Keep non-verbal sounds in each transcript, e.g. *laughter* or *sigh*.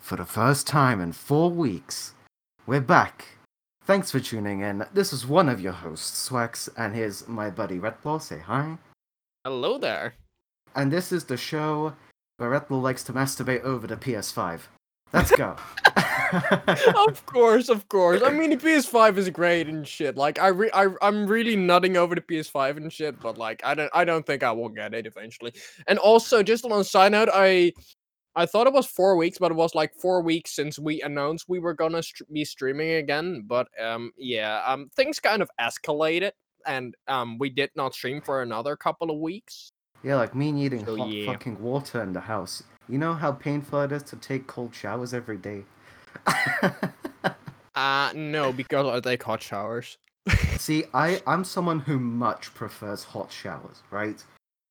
for the first time in four weeks, we're back. Thanks for tuning in. This is one of your hosts, Swax, and here's my buddy Retball. Say hi. Hello there. And this is the show where Retball likes to masturbate over the PS5. Let's go. *laughs* of course, of course. I mean, the PS5 is great and shit. Like, I, re- I, I'm really nutting over the PS5 and shit. But like, I don't, I don't think I will get it eventually. And also, just on a side note, I, I thought it was four weeks, but it was like four weeks since we announced we were gonna st- be streaming again. But um, yeah, um, things kind of escalated, and um, we did not stream for another couple of weeks. yeah, like me needing So, hot yeah. fucking water in the house. You know how painful it is to take cold showers every day? *laughs* Uh, no, because I take hot showers. *laughs* See, I, I'm someone who much prefers hot showers, right?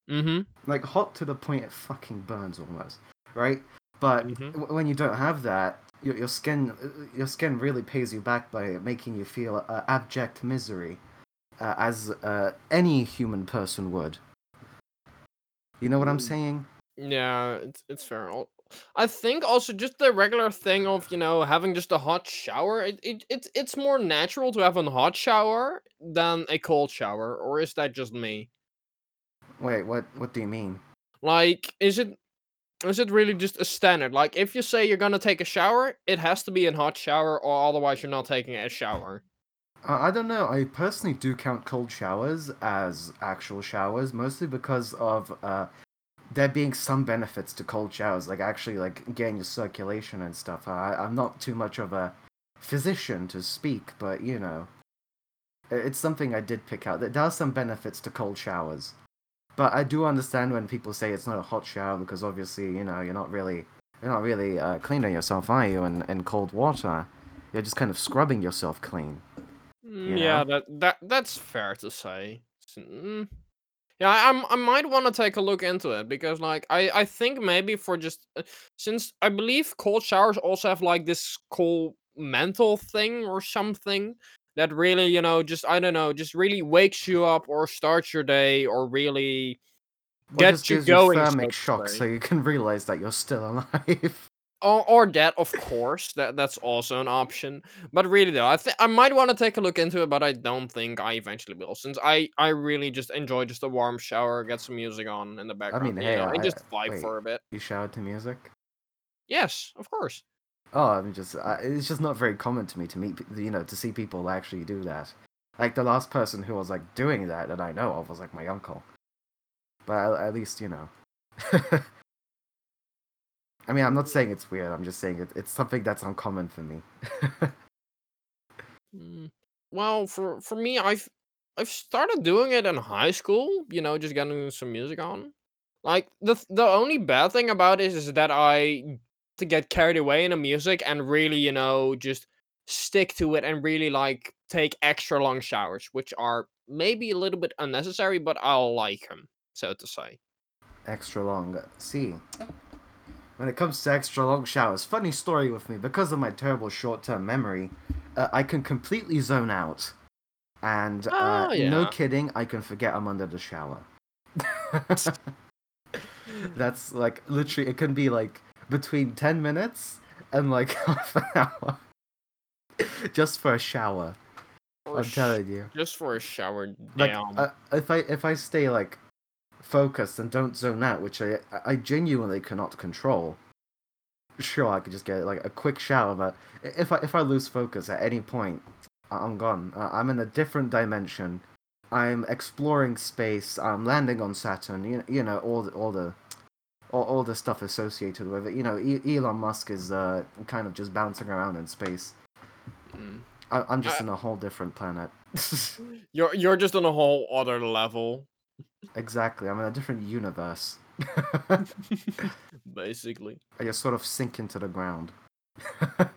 Mm-hmm. like hot to the point it fucking burns almost, right? But Mhm. w- when you don't have that, your, your skin your skin really pays you back by making you feel uh, abject misery, uh, as uh, any human person would. You know what I'm Mm. saying? Yeah, it's it's fair. I think also just the regular thing of you know having just a hot shower. It, it it's it's more natural to have a hot shower than a cold shower, or is that just me? Wait, what? What do you mean? Like, is it is it really just a standard? Like, if you say you're gonna take a shower, it has to be a hot shower, or otherwise you're not taking a shower. Uh, I don't know. I personally do count cold showers as actual showers, mostly because of uh, there being some benefits to cold showers, like actually like getting your circulation and stuff. I, I'm not too much of a physician to speak, but you know, it's something I did pick out. There are some benefits to cold showers, but I do understand when people say it's not a hot shower because obviously you know you're not really you're not really uh, cleaning yourself, are you? In in cold water, you're just kind of scrubbing yourself clean. Mm, You Yeah, know? that that that's fair to say. Mm. Yeah, I, I'm I might want to take a look into it because like I I think maybe for just uh, since I believe cold showers also have like this cool mental thing or something that really you know just I don't know just really wakes you up or starts your day or really gets you going. you thermic shock so you can *laughs* realize that you're still alive. Or, or that, of course, that that's also an option. But really, though, I think I might want to take a look into it, but I don't think I eventually will, since I I really just enjoy just a warm shower, get some music on in the background, I mean, you hey, know, I- and just vibe wait. for a bit. you showered to music? Yes, of course. Oh, I'm just, uh, it's just not very common to me to meet, you know, to see people actually do that. Like the last person who was like doing that that I know of was like my uncle. But at, least, you know. *laughs* I mean, I'm not saying it's weird. I'm just saying it, it's something that's uncommon for me. *laughs* Mm, Well, for for me, I've I've started doing it in high school. You know, just getting some music on. Like the th- the only bad thing about it is that I to get carried away in the music and really, you know, just stick to it and really like take extra long showers, which are maybe a little bit unnecessary, but I'll like them, so to say. extra long. See, when it comes to extra long showers, funny story with me because of my terrible short-term memory, uh, I can completely zone out, and uh, Oh, no kidding, I can forget I'm under the shower. *laughs* *laughs* That's like literally, it can be like between ten minutes and like *laughs* half an hour, just for a shower. For I'm sh- telling you. just for a shower like uh, if I if I stay like focused and don't zone out, which I I genuinely cannot control. Sure, I could just get like a quick shower, but if I if I lose focus at any point, I'm gone. I'm in a different dimension. I'm exploring space. I'm landing on Saturn. You you know all the, all the all, all the stuff associated with it. You know, e- Elon Musk is uh, kind of just bouncing around in space. Mm. I- I'm just Uh, in a whole different planet. *laughs* You're you're just on a whole other level, exactly, I'm in a different universe. *laughs* basically. I just sort of sink into the ground. *laughs*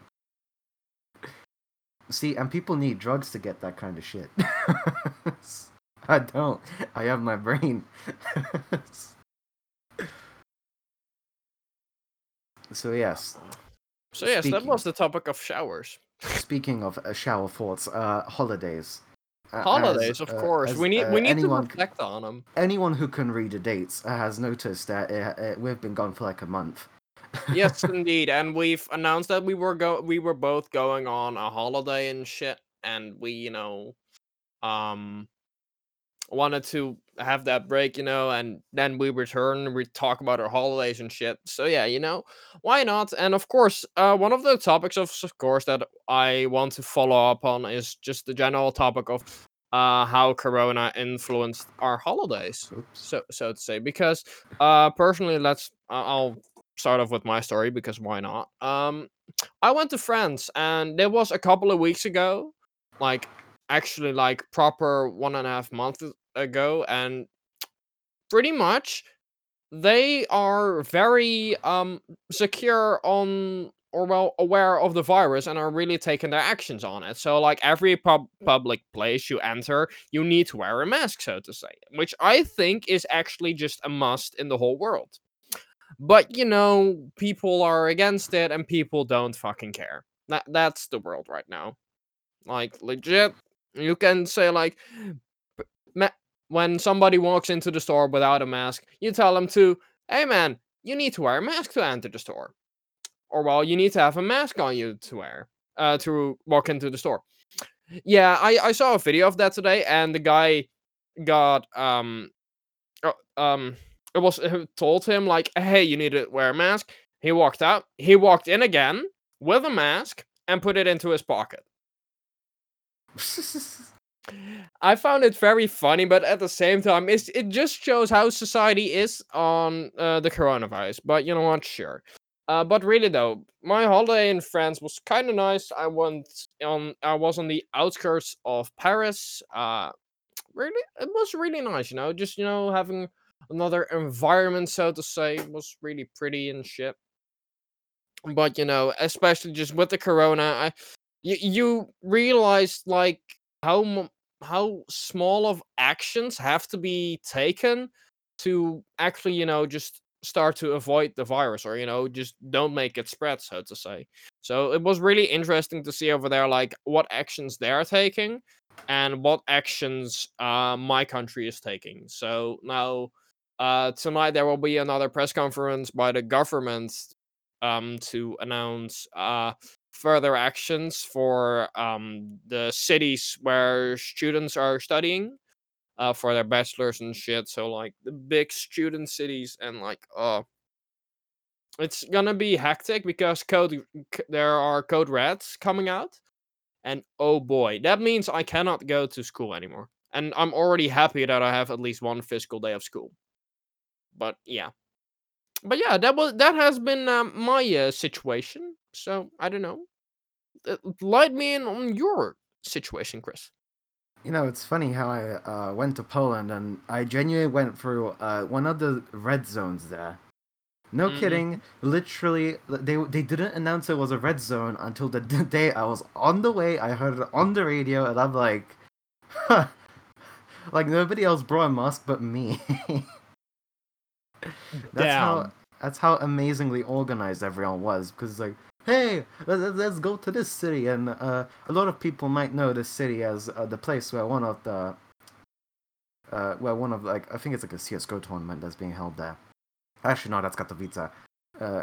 See, and people need drugs to get that kind of shit. I don't. I have my brain. So yes, So yes, that was the topic of showers. speaking of uh, shower thoughts, uh, holidays. Uh, Holidays, as, of uh, course. as, we need uh, we need anyone, to reflect on them. anyone who can read the dates uh, has noticed that uh uh we've been gone for like a month. yes, *laughs* indeed. And we've announced that we were go we were both going on a holiday and shit, and we, you know, um, wanted to have that break, you know, and then we return and we talk about our holidays and shit. So yeah, you know, why not? And of course, uh, one of the topics of, of course, that I want to follow up on is just the general topic of uh how Corona influenced our holidays, so so to say. Because uh, personally, let's I'll start off with my story because why not? Um, I went to France and there was a couple of weeks ago, like actually like proper one and a half months ago, and pretty much they are very um secure on or well aware of the virus and are really taking their actions on it. So like every pub- public place you enter, you need to wear a mask, so to say, which I think is actually just a must in the whole world. But you know, people are against it and people don't fucking care. That that's the world right now. Like legit, you can say like ma- when somebody walks into the store without a mask, you tell them to, "Hey man, you need to wear a mask to enter the store." Or well, you need to have a mask on you to wear uh to walk into the store. Yeah, I I saw a video of that today and the guy got um uh, um it was it told him like hey you need to wear a mask he walked out he walked in again with a mask and put it into his pocket *laughs* i found it very funny but at the same time it's, it just shows how society is on uh, the coronavirus but you know what? Sure. Uh, but really though my holiday in france was kind of nice. I went on i was on the outskirts of paris. Uh really it was really nice you know? Just you know having another environment so to say was really pretty and shit. But you know especially just with the corona i you, you realize like how how small of actions have to be taken to actually you know just start to avoid the virus or you know just don't make it spread so to say. So it was really interesting to see over there like what actions they're taking and what actions uh my country is taking. So now uh tonight there will be another press conference by the government um to announce uh further actions for um the cities where students are studying uh for their bachelors and shit so like the big student cities and like uh it's gonna be hectic because code c- there are code reds coming out and oh boy that means i cannot go to school anymore and i'm already happy that i have at least one physical day of school. But yeah. But yeah that was that has been um, my uh, situation so i don't know light me in on your situation chris You know, it's funny how I uh, went to Poland and I genuinely went through uh, one of the red zones there. No Mhm. kidding. Literally, they they didn't announce it was a red zone until the d- day I was on the way. I heard it on the radio, and I'm like, huh. like nobody else brought a mask but me. *laughs* that's how that's how amazingly organized everyone was. Because like, hey, let's, go to this city, and uh, a lot of people might know this city as uh, the place where one of the uh, where one of like I think it's like a CS:GO tournament that's being held there. Actually, no, that's Katowice. Uh,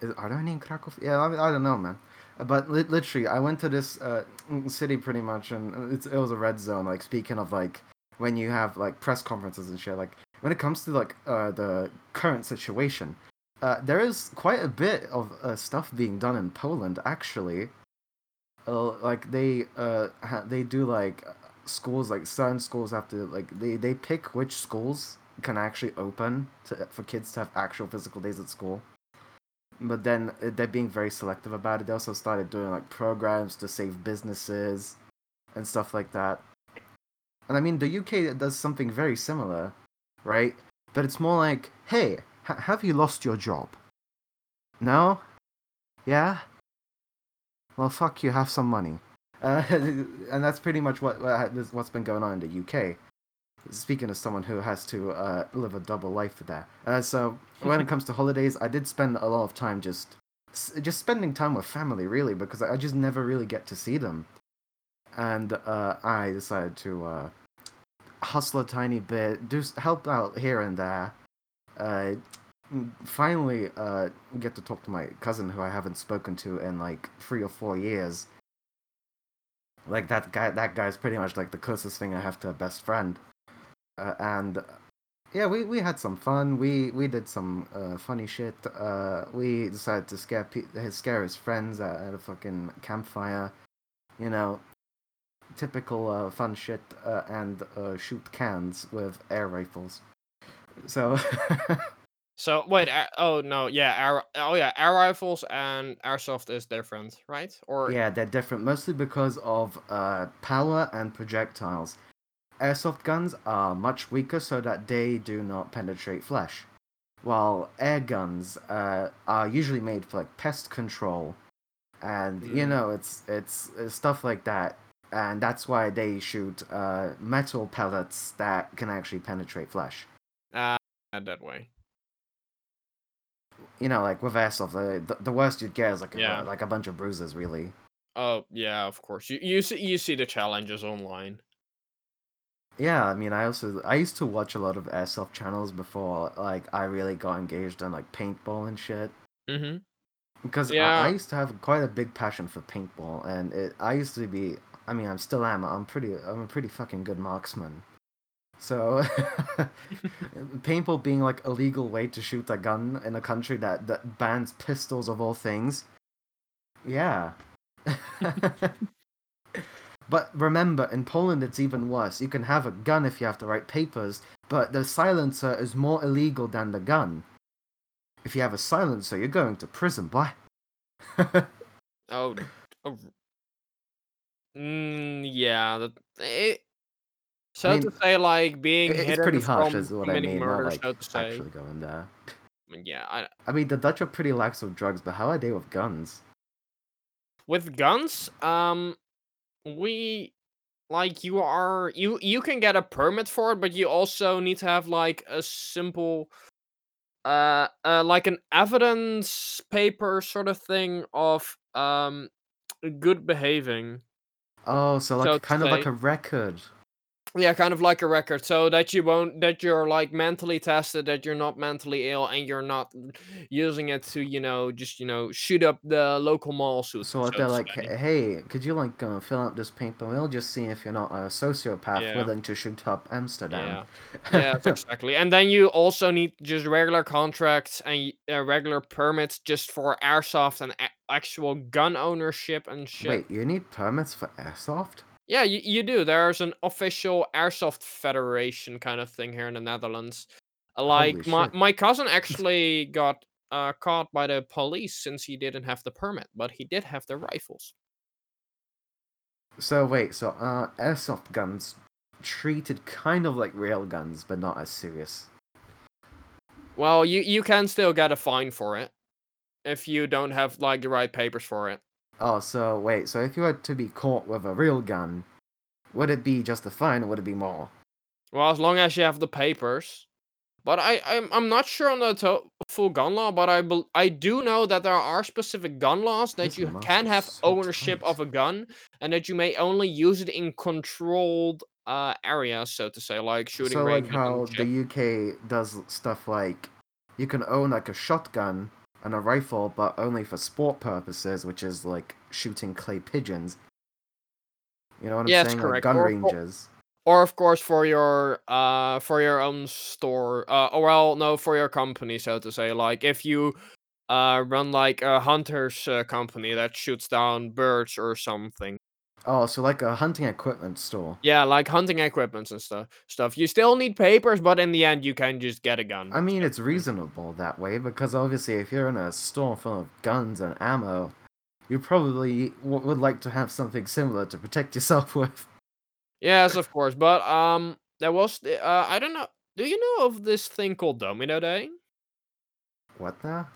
is, are there any in Krakow? Yeah, I, I don't know, man. But li- literally, I went to this uh, city pretty much, and it was a red zone. Like speaking of like when you have like press conferences and shit. Like when it comes to like uh, the current situation, uh, there is quite a bit of uh, stuff being done in Poland actually. Uh, like they uh ha- they do like schools like certain schools have to like they they pick which schools can actually open to, for kids to have actual physical days at school. But then uh, they're being very selective about it. They also started doing like programs to save businesses and stuff like that. And i mean the uk does something very similar right? But it's more like hey ha- have you lost your job? No? Yeah? Well fuck you have some money. Uh, *laughs* and that's pretty much what, what ha- this- what's been going on in the UK. Speaking as someone who has to uh, live a double life there, uh, so when it *laughs* comes to holidays, I did spend a lot of time just just spending time with family, really, because I just never really get to see them. And uh, I decided to uh, hustle a tiny bit, do help out here and there, uh, finally uh, get to talk to my cousin who I haven't spoken to in like three or four years. Like that guy, that guy's pretty much like the closest thing I have to a best friend. Uh, and yeah, we, we had some fun. We we did some uh, funny shit. Uh, we decided to scare pe- scare his friends at, at, a fucking campfire. You know, typical uh, fun shit, uh, and shoot cans with air rifles. So. *laughs* so wait, oh no, yeah, air, oh yeah, air rifles and airsoft is different, right? Or yeah, they're different mostly because of uh, power and projectiles airsoft guns are much weaker so that they do not penetrate flesh, while air guns uh, are usually made for like pest control, and mm. you know it's, it's, it's stuff like that, and that's why they shoot uh, metal pellets that can actually penetrate flesh. Ah, uh, that way. You know, like with airsoft, the, the, worst you'd get is like yeah. a, like a bunch of bruises, really. Oh yeah, of course. You you see you see the challenges online. Yeah, I mean, I also I used to watch a lot of airsoft channels before, like I really got engaged in like paintball and shit. Mm-hmm. Because yeah. I, I, used to have quite a big passion for paintball, and it I used to be. I mean, I'm still am. I'm pretty. I'm a pretty fucking good marksman. So, *laughs* paintball being like a legal way to shoot a gun in a country that that bans pistols of all things. Yeah. *laughs* But remember, in Poland it's even worse. You can have a gun if you have the right papers, but the silencer is more illegal than the gun. If you have a silencer, you're going to prison, boy. *laughs* oh, oh. Mm, yeah. It, so I mean, to say, like being it's pretty harsh, is what I mean. Murder, not like so actually going there. Yeah, I. I mean, the Dutch are pretty lax with drugs, but how are they with guns? With guns, um, we like you are you you can get a permit for it but you also need to have like a simple uh, uh like an evidence paper sort of thing of um good behaving oh so like so kind of like a record yeah kind of like a record so that you won't that you're like mentally tested that you're not mentally ill and you're not using it to you know just you know shoot up the local mall so, so if they're like hey could you like uh, fill out this paper? We'll just see if you're not a sociopath yeah. willing to shoot up amsterdam. Yeah, yeah exactly and then you also need just regular contracts and uh, regular permits just for airsoft and a- actual gun ownership and shit. Wait you need permits for airsoft yeah, you, you do. There's an official airsoft federation kind of thing here in the Netherlands. Uh, like my my cousin *laughs* actually got uh, caught by the police since he didn't have the permit, but he did have the rifles. So wait, so uh, airsoft guns treated kind of like real guns, but not as serious. Well, you you can still get a fine for it if you don't have like the right papers for it. Oh, so wait, so if you were to be caught with a real gun, would it be just a fine or would it be more? Well, as long as you have the papers. But I, I'm, I'm not sure on the to- full gun law, but I, be- I do know that there are specific gun laws that this you can have so ownership tight. of a gun and that you may only use it in controlled uh, areas, so to say, like shooting. So, like how the UK does stuff like you can own like a shotgun and a rifle, but only for sport purposes, which is like shooting clay pigeons. You know what I'm saying? Like gun or, ranges. Or of course for your uh for your own store. Uh well no for your company so to say. Like if you uh run like a hunter's uh, company that shoots down birds or something. Oh, so like a hunting equipment store. Yeah, like hunting equipment and stuff. Stuff. You still need papers, but in the end, you can just get a gun. I mean, it's reasonable that way because obviously, if you're in a store full of guns and ammo, you probably w- would like to have something similar to protect yourself *laughs* with. Yes, of course. But um, there was uh, I don't know. Do you know of this thing called Domino Day? What the?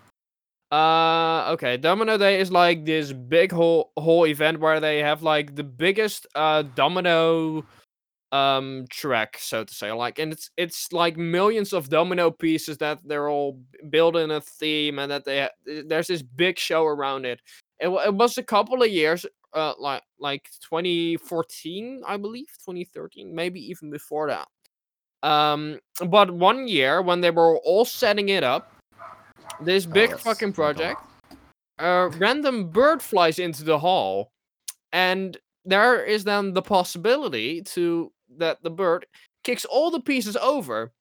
Uh, okay. Domino Day is like this big whole whole event where they have like the biggest uh domino um track, so to say. Like, and it's it's like millions of domino pieces that they're all building a theme, and that they ha- there's this big show around it. It, it was a couple of years, uh, like like 2014, I believe, 2013, maybe even before that. Um, but one year when they were all setting it up this big yes, fucking project, a random bird flies into the hall, and there is then the possibility to that the bird kicks all the pieces over,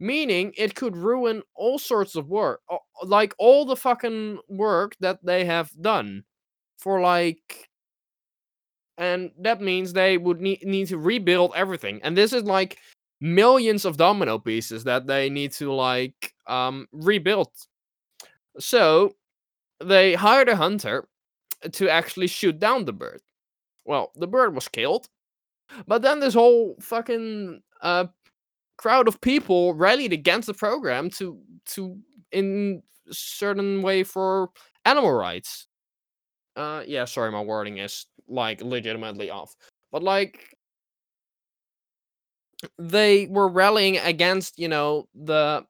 meaning it could ruin all sorts of work, like all the fucking work that they have done for like and that means they would need need to rebuild everything and this is like millions of domino pieces that they need to like um rebuild so they hired a hunter to actually shoot down the bird. Well the bird was killed but then this whole fucking uh crowd of people rallied against the program to to in certain way for animal rights. Uh yeah sorry my wording is like legitimately off but like they were rallying against you know the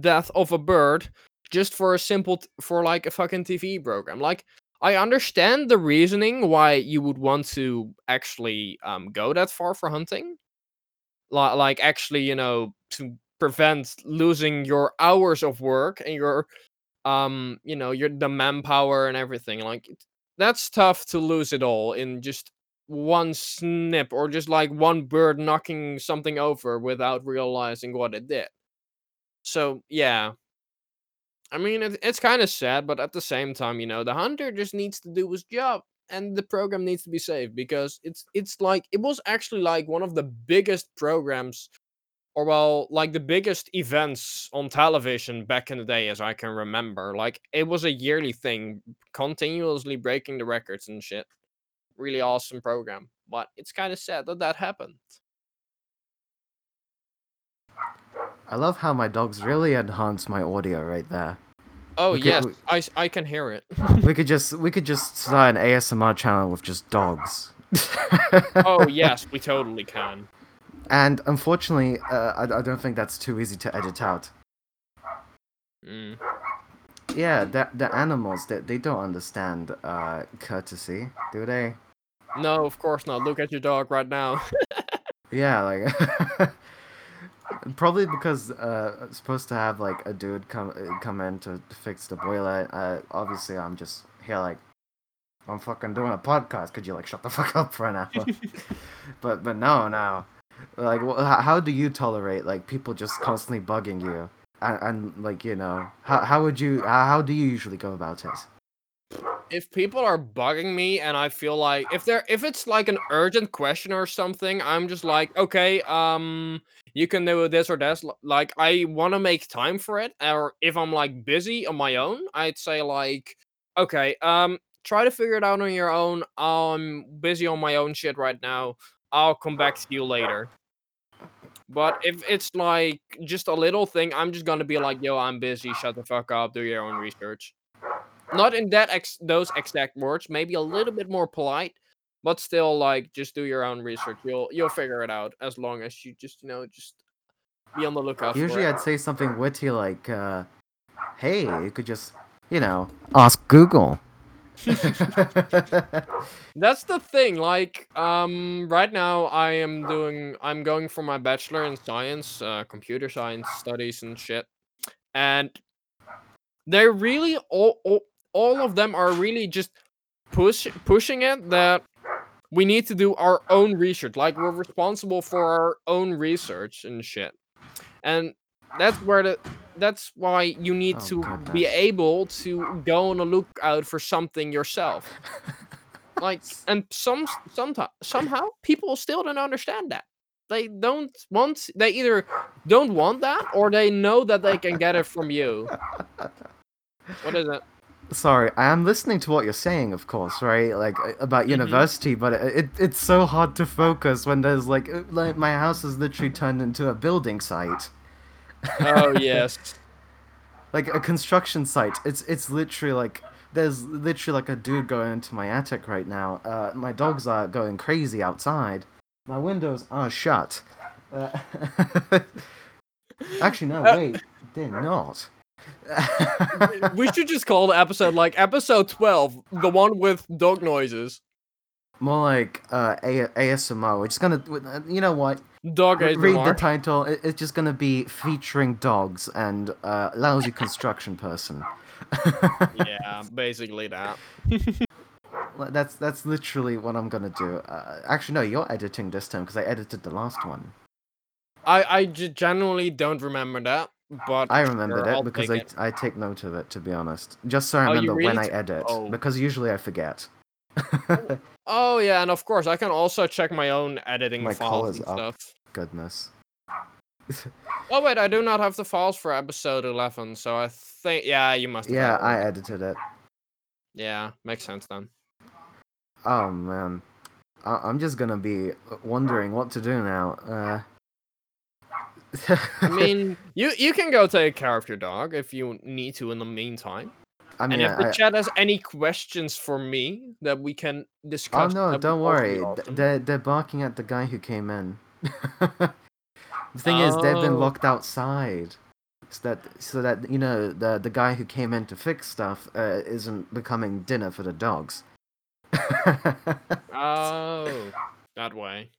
death of a bird just for a simple t- for like a fucking tv program. Like i understand the reasoning why you would want to actually um go that far for hunting. Li- like actually you know to prevent losing your hours of work and your um you know your the manpower and everything. Like that's tough to lose it all in just one snip or just like one bird knocking something over without realizing what it did. So yeah i mean it, it's kind of sad but at the same time you know the hunter just needs to do his job and the program needs to be saved because it's it's like it was actually like one of the biggest programs or well like the biggest events on television back in the day as i can remember. Like it was a yearly thing continuously breaking the records and shit. Really awesome program but it's kind of sad that that happened I love how my dogs really enhance my audio right there. oh We could- yes we- I, I can hear it We could just we could just start an ASMR channel with just dogs. oh *laughs* yes we totally can And unfortunately, uh, I, I don't think that's too easy to edit out. mm. Yeah, the the animals they, they don't understand uh, courtesy, do they? no of course not look at your dog right now *laughs* Yeah, like *laughs* probably because uh, it's supposed to have like a dude come uh, come in to fix the boiler. Uh, obviously, I'm just here like I'm fucking doing a podcast. Could you like shut the *laughs* fuck up for an hour? *laughs* but but no no, like wh- how, how do you tolerate like people just constantly bugging you? And, and like you know how how would you how, how do you usually go about it? If people are bugging me and I feel like if they're if it's like an urgent question or something, I'm just like, okay, um, you can do this or that. L- Like I want to make time for it, or if I'm like busy on my own, I'd say like, okay, um, try to figure it out on your own. I'm busy on my own shit right now. I'll come back to you later. But if it's like just a little thing, I'm just gonna be like, yo, I'm busy. Shut the fuck up. Do your own research not in that ex- those exact words maybe a little bit more polite but still like just do your own research you'll you'll figure it out as long as you just you know just be on the lookout Usually, for it. I'd say something witty like, uh, "Hey, you could just you know ask Google." *laughs* that's the thing like um right now i am doing i'm going for my bachelor in science uh, computer science studies and shit and they really all, all all of them are really just push pushing it that we need to do our own research. Like we're responsible for our own research and shit. And that's where the that's why you need Oh, to be able to go on a lookout for something yourself. *laughs* Like and some sometimes somehow people still don't understand that. They don't want they either don't want that or they know that they can get it from you. What is it Sorry, I am listening to what you're saying, of course, right? Like about Mhm. university, but it, it it's so hard to focus when there's like uh, like my house is literally turned into a building site, oh *laughs* yes like a construction site. It's it's literally like there's literally like a dude going into my attic right now. Uh, my dogs are going crazy outside. My windows are shut. Uh, *laughs* actually, no, Uh, wait, they're not. We should just call the episode like episode 12 the one with dog noises More like uh, A- ASMR. We're just gonna, uh, you know what? Dog Read the title. It's just gonna be featuring dogs and uh, lousy construction person. *laughs* yeah, basically that. *laughs* That's that's literally what I'm gonna do. Uh, actually, no, you're editing this time because I edited the last one. I I generally don't remember that, but I remembered sure, it I'll because I, take it. I take note of it to be honest, just so I Oh, remember when really I t- edit. oh. Because usually I forget. *laughs* Oh yeah, and of course I can also check my own editing My files and up. stuff. Goodness. *laughs* Oh wait, I do not have the files for episode eleven, so I think yeah, you must. Have Yeah, I edited it. Yeah, makes sense then. Oh man, I- I'm just gonna be wondering what to do now. Uh... *laughs* I mean, you you can go take care of your dog if you need to in the meantime. I mean, and if the I, chat has any questions for me that we can discuss. oh no, don't would also be worry. th- They're they're barking at the guy who came in. *laughs* the thing is, they've been Oh. locked outside, so that so that you know the the guy who came in to fix stuff uh, isn't becoming dinner for the dogs. *laughs* Oh, that way.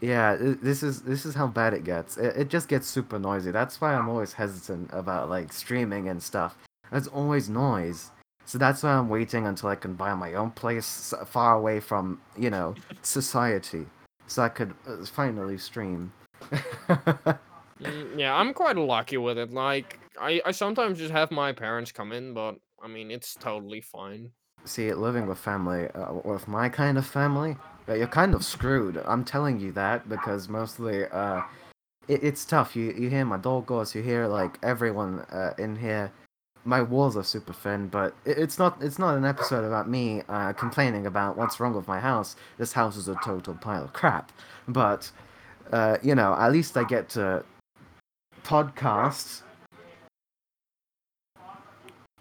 Yeah, this is this is how bad it gets. It, it just gets super noisy. That's why I'm always hesitant about like streaming and stuff. There's always noise. So that's why I'm waiting until I can buy my own place far away from, you know, *laughs* society. So I could uh, finally stream. *laughs* Mm, yeah, I'm quite lucky with it. Like, I, I sometimes just have my parents come in, but I mean, it's totally fine. See, living with family, uh, with my kind of family, uh, you're kind of screwed. I'm telling you that because mostly, uh, it, it's tough. You you hear my dog goes, you hear like everyone uh, in here. My walls are super thin, but it, it's not it's not an episode about me uh, complaining about what's wrong with my house. This house is a total pile of crap. But uh, you know, at least I get to podcast.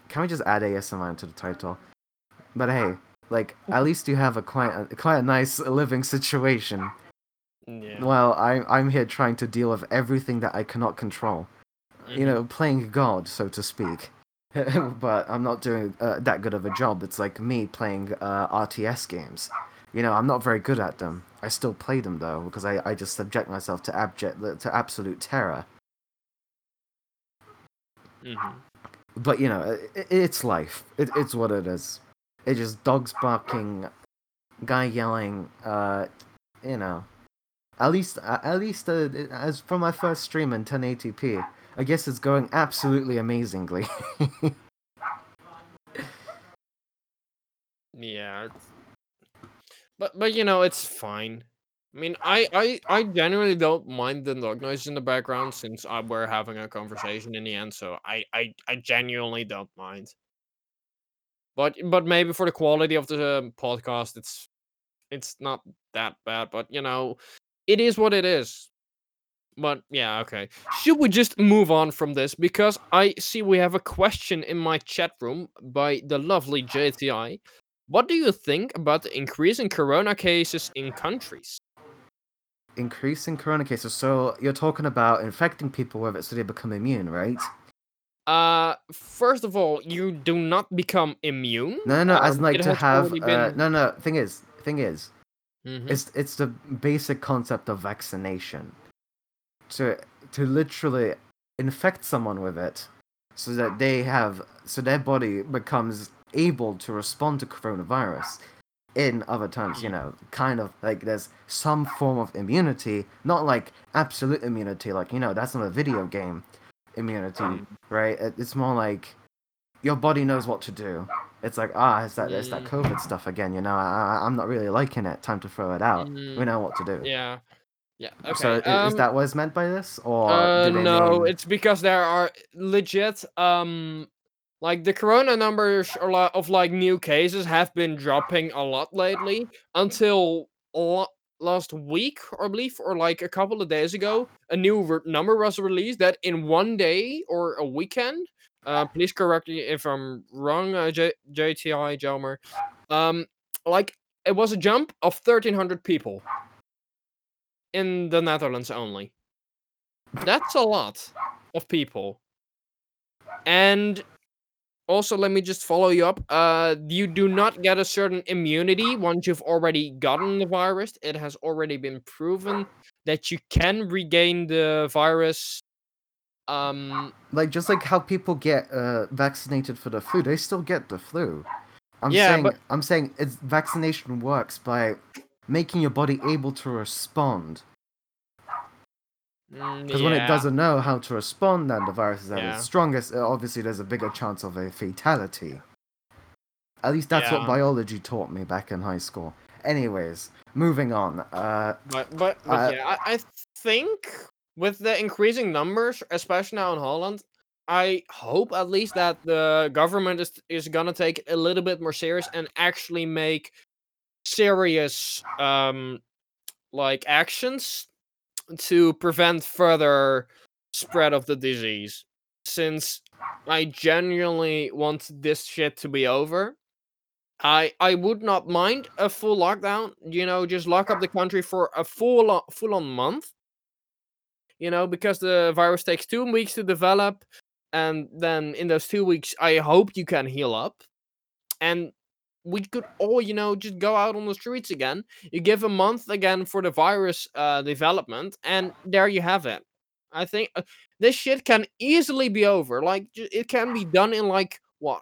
Can we just add ASMR to the title? But hey, like at least you have a quite a, quite a nice living situation. Yeah. Well, I'm I'm here trying to deal with everything that I cannot control. You Mhm. know, playing God, so to speak. *laughs* but I'm not doing uh, that good of a job. It's like me playing uh, RTS games. You know, I'm not very good at them. I still play them though because I, I just subject myself to abject to absolute terror. Mhm. But you know, i i- it's life. It, it's what it is. It's just dogs barking, guy yelling. Uh, you know, at least at least uh, as from my first stream in 1080p, I guess it's going absolutely amazingly. *laughs* Yeah. But but you know it's fine. I mean I I I genuinely don't mind the dog noise in the background since I, we're having a conversation in the end, so I I I genuinely don't mind. But but maybe for the quality of the um, podcast, it's it's not that bad. But you know, it is what it is. But yeah, okay. Should we just move on from this because I see we have a question in my chat room by the lovely JTI. What do you think about the increase in corona cases in countries? Increasing corona cases. So you're talking about infecting people with it so they become immune, right? Uh, first of all, you do not become immune. No, no, as um, in, like to have. already Uh, no, no. Thing is, thing is, Mhm. it's it's the basic concept of vaccination. To to literally infect someone with it, so that they have so their body becomes able to respond to coronavirus. In other terms, you know, kind of like there's some form of immunity, not like absolute immunity, like you know, that's not a video game immunity, Mm. right? It, it's more like your body knows what to do. It's like ah, it's that it's that. COVID stuff again. You know, I, I'm not really liking it. Time to throw it out. We Mm, know what to do. Yeah. Yeah. Okay. So i- is um, that what is meant by this, or Uh, no, mean- it's because there are legit um like the corona numbers of like new cases have been dropping a lot lately until la- last week I believe or like a couple of days ago a new re- number was released that in one day or a weekend uh please correct me if I'm wrong uh, J- JTI Jelmer um like it was a jump of 1300 people in the Netherlands only. That's a lot of people. And also let me just follow you up. Uh, you do not get a certain immunity once you've already gotten the virus. It has already been proven that you can regain the virus. Um, Like just like how people get uh, vaccinated for the flu, they still get the flu. I'm Yeah, saying but- I'm saying it's vaccination works by making your body able to respond. Mm, Because when it doesn't know how to respond, then the virus is at Yeah. its strongest. uh, Obviously, there's a bigger chance of a fatality. At least that's what biology taught me back in high school. Anyways, moving on. Uh, But but, but Uh, yeah, I, I think with the increasing numbers, especially now in Holland, I hope at least that the government is is gonna take it a little bit more serious and actually make serious um like actions to prevent further spread of the disease. Since I genuinely want this shit to be over. I I would not mind a full lockdown. You know, just lock up the country for a full on, full on month. You know, because the virus takes two weeks to develop, and then in those two weeks, I hope you can heal up, and we could all, you know, just go out on the streets again. You give a month again for the virus uh, development, and there you have it. I think uh, this shit can easily be over. Like it can be done in like what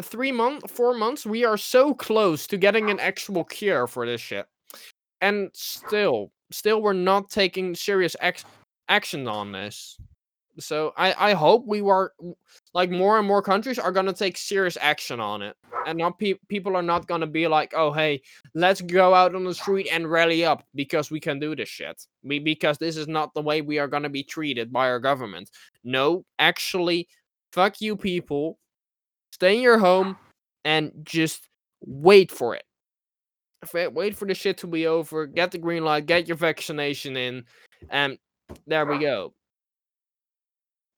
three months, four months, we are so close to getting an actual cure for this shit. And still, still, we're not taking serious ex- action on this. So I, I hope we were like more and more countries are gonna take serious action on it, and not pe- people are not gonna be like, oh hey, let's go out on the street and rally up because we can do this shit. We, because this is not the way we are gonna be treated by our government. No, actually, fuck you people stay in your home and just wait for it. Wait for the shit to be over. Get the green light. Get your vaccination in, and there we go.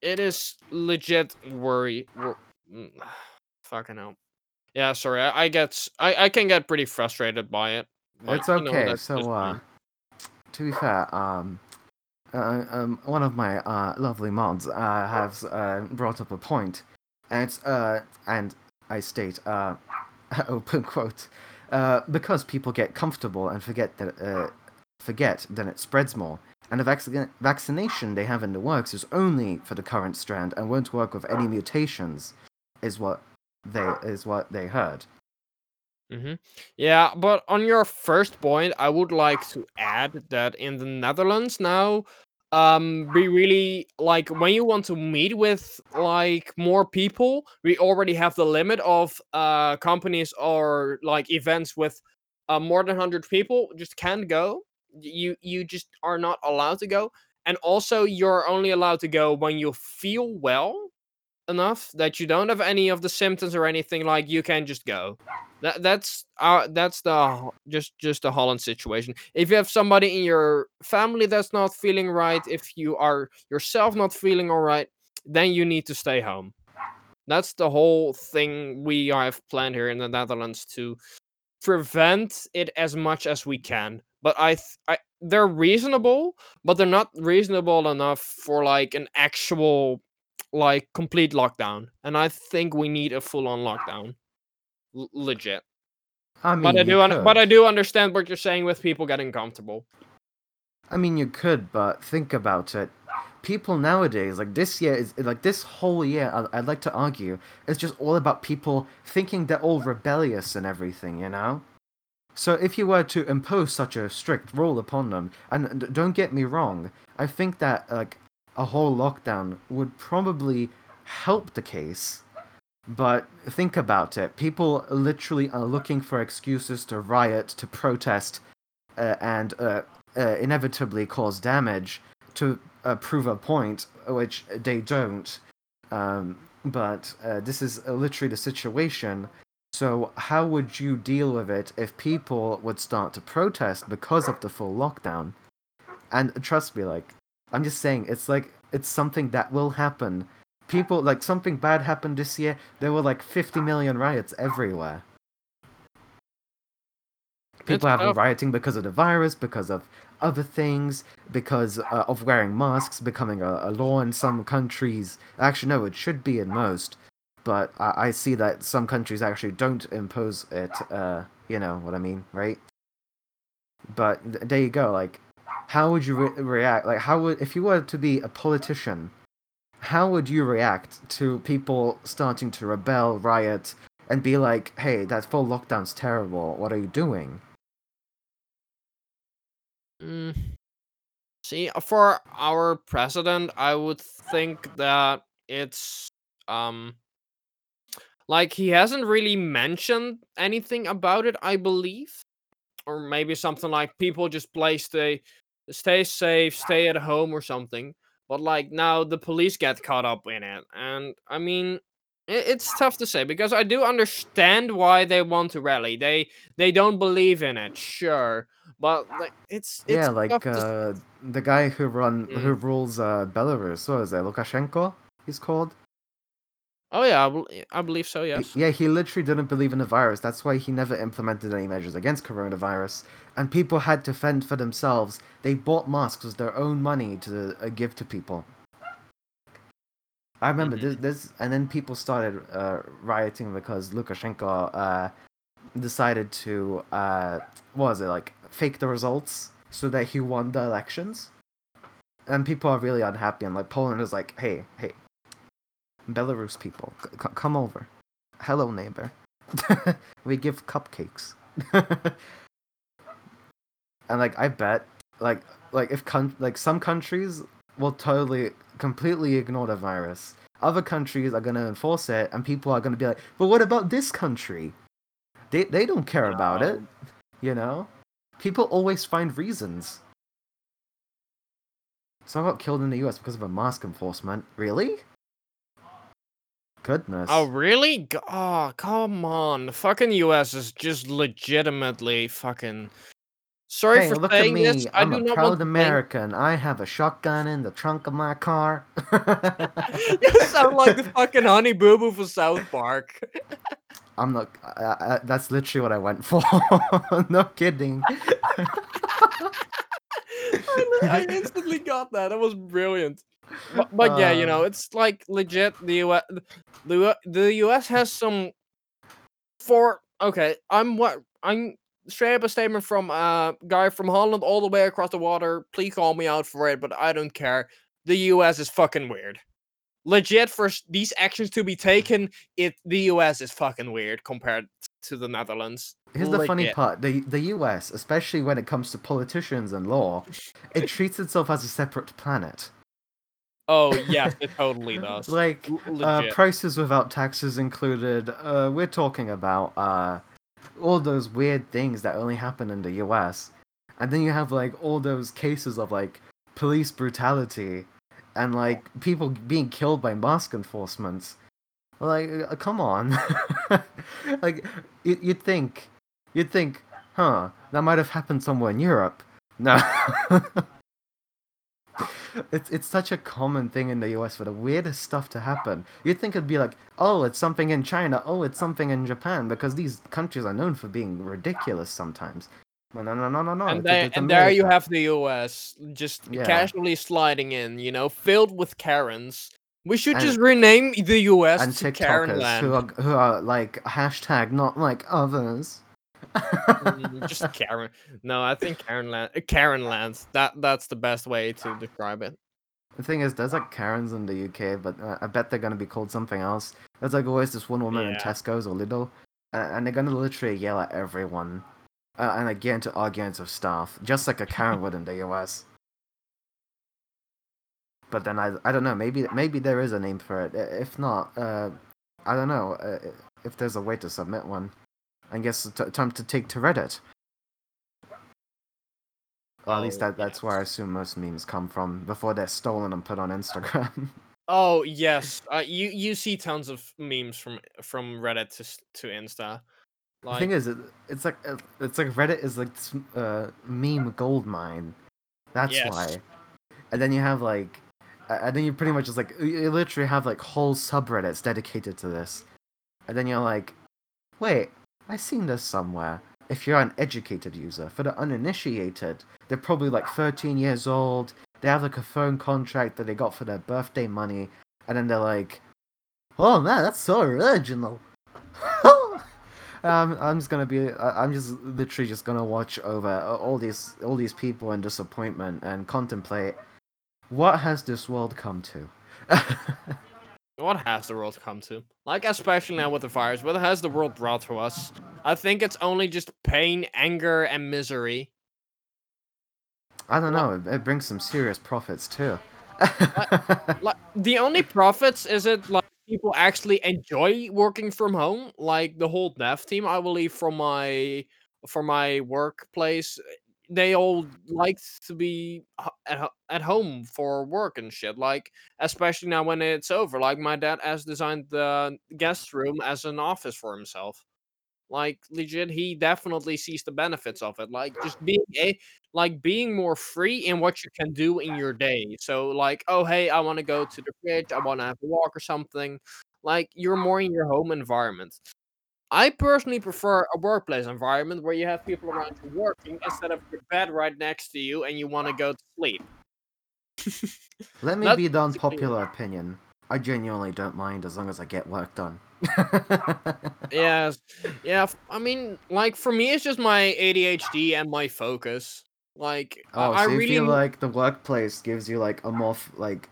It is legit worry. wor- mm, *sighs* Fucking hell. Yeah, sorry. I, I get. I, I can get pretty frustrated by it. but, it's you know, okay. so, uh, to be fair, um, uh, um, one of my uh, lovely mods uh, has uh, brought up a point, and it's, uh, and I state, uh, *laughs* open quote, uh, because people get comfortable and forget that, uh, forget, then it spreads more. And the vaccine vaccination they have in the works is only for the current strand and won't work with any mutations, is what they is what they heard. hmm Yeah, but on your first point, I would like to add that in the Netherlands now, um, we really like when you want to meet with like more people, we already have the limit of uh companies or like events with uh, more than hundred people just can't go. You you just are not allowed to go, and also you're only allowed to go when you feel well enough that you don't have any of the symptoms or anything like you can just go. That that's uh that's the just just the holland situation. If you have somebody in your family that's not feeling right if you are yourself not feeling all right then you need to stay home. That's the whole thing we have planned here in the netherlands to prevent it as much as we can but i, th- I they're reasonable but they're not reasonable enough for like an actual like complete lockdown and i think we need a full-on lockdown L- legit I mean, but i do un- but i do understand what you're saying with people getting comfortable I mean, you could, but think about it. People nowadays, like this year, is like this whole year. I- I'd like to argue, it's just all about people thinking they're all rebellious and everything. You know. So if you were to impose such a strict rule upon them, and don't get me wrong, I think that like a whole lockdown would probably help the case. But think about it. People literally are looking for excuses to riot, to protest, uh, and uh, uh, inevitably cause damage to uh, prove a point, which they don't. Um, but uh, this is literally the situation. So, how would you deal with it if people would start to protest because of the full lockdown? And trust me, like, I'm just saying, it's like, it's something that will happen. People, like, something bad happened this year. There were like 50 million riots everywhere. People have been rioting because of the virus, because of other things, because uh, of wearing masks becoming a, a law in some countries. Actually, no, it should be in most, but I, I see that some countries actually don't impose it. Uh, you know what I mean, right? But th- there you go. Like, how would you re- react? Like, how would if you were to be a politician? How would you react to people starting to rebel, riot, and be like, "Hey, that full lockdown's terrible. What are you doing?" Mm. See, for our president, I would think that it's um like he hasn't really mentioned anything about it, I believe. Or maybe something like people just play stay stay safe, stay at home or something. But like now the police get caught up in it. And I mean it's tough to say because I do understand why they want to rally. They they don't believe in it, sure. But like it's it's Yeah, like to uh, the guy who run who Mm. rules uh, Belarus. What is that? Lukashenko? He's called. Oh yeah, I, bel- I believe so. Yes. Yeah, he literally didn't believe in the virus. That's why he never implemented any measures against coronavirus. And people had to fend for themselves. They bought masks with their own money to uh, give to people. I remember this, this, and then people started uh, rioting because Lukashenko uh, decided to, uh, what was it, like, fake the results so that he won the elections. And people are really unhappy, and like Poland is like, hey, hey, Belarus people, c- come over. Hello, neighbor. *laughs* we give cupcakes. *laughs* and like, I bet, like, like if con- like some countries will totally, completely ignore the virus. Other countries are gonna enforce it, and people are gonna be like, "But what about this country? They they don't care about it." You know, people always find reasons. So I got killed in the U.S. because of a mask enforcement. Really? Goodness. Oh really? G- Oh come on! The fucking U.S. is just legitimately fucking. Sorry hey, for look at saying me. this. I I'm do a not proud want to blame- American. I have a shotgun in the trunk of my car. *laughs* you sound like the fucking honey boo boo for South *laughs* Park. I'm not. Uh, uh, that's literally what I went for. *laughs* no kidding. I, li- I instantly got that. That was brilliant. But, but yeah, you know, Uh. it's like legit. The U.S. The, the U.S. has some. For okay, I'm what I'm straight up a statement from a guy from Holland all the way across the water. Please call me out for it, but I don't care. The U.S. is fucking weird. Legit for these actions to be taken, it the U.S. is fucking weird compared to the Netherlands. Here's the funny Legit. part: the the U.S., especially when it comes to politicians and law, it treats itself as a separate planet. Oh *laughs* yes, it totally does. Like uh, prices without taxes included. Uh, we're talking about uh, all those weird things that only happen in the U.S. And then you have like all those cases of like police brutality and like people being killed by mask enforcement. Like, uh, come on. *laughs* like, you, you'd think, you'd think, huh? That might have happened somewhere in Europe. No. *laughs* it's it's such a common thing in the US for the weirdest stuff to happen. You'd think it'd be like, oh, it's something in China, oh, it's something in Japan, because these countries are known for being ridiculous sometimes. No, no, no, no, no, no. and it's- there, it's and there you have the US just Yeah. casually sliding in, you know, filled with Karens. We should And- just rename the US and to Karen TikTokers who are who are like hashtag not like others. Mm, just Karen. No, I think Karen Land. uh, Karen Land. That that's the best way to describe it. The thing is, there's like Karens in the UK, but uh, I bet they're gonna be called something else. There's like always this one woman in Tesco's or Lidl, uh, and they're gonna literally yell at everyone, uh, and like get into arguments with staff, just like a Karen would in the US. But then I, I don't know. Maybe maybe there is a name for it. If not, uh, I don't know uh, if there's a way to submit one. I guess it's t- time to take to Reddit. Or at least Oh, that, that's where I assume most memes come from before they're stolen and put on Instagram. *laughs* Oh yes, uh, you you see tons of memes from from Reddit to to Insta. the thing is, it, it's like uh, it's like Reddit is like this, uh, meme gold mine. That's Yes. why. And then you have like, and then you pretty much just like you literally have like whole subreddits dedicated to this. And then you're like, wait, I seen this somewhere. if you're an educated user. For the uninitiated, they're probably like 13 years old. They have like a phone contract that they got for their birthday money, and then they're like, "Oh man, that's so original." *laughs* um, I'm just gonna be. I'm just literally just gonna watch over all these all these people in disappointment and contemplate what has this world come to. *laughs* what has the world come to? Like especially now with the virus, what has the world brought to us? I think it's only just pain, anger, and misery. I don't know. It, it brings some serious profits too. like, *laughs* like, the only profits is it like people actually enjoy working from home, like the whole dev team. I believe from my from my workplace, they all like to be at, at home for work and shit. Like especially now when it's over. Like my dad has designed the guest room as an office for himself. Like legit, he definitely sees the benefits of it. Like just being a like being more free in what you can do in your day. So like, oh hey, I want to go to the fridge, I want to have a walk or something. Like you're more in your home environment. I personally prefer *laughs* a workplace environment where you have people around you working instead of your bed right next to you and you want to go to sleep. *laughs* Let me That's be the unpopular opinion. I genuinely don't mind as long as I get work done. yes. Yeah, *laughs* I mean, like for me it's just my ADHD and my focus. Like oh, I so you really feel like the workplace gives you like a more like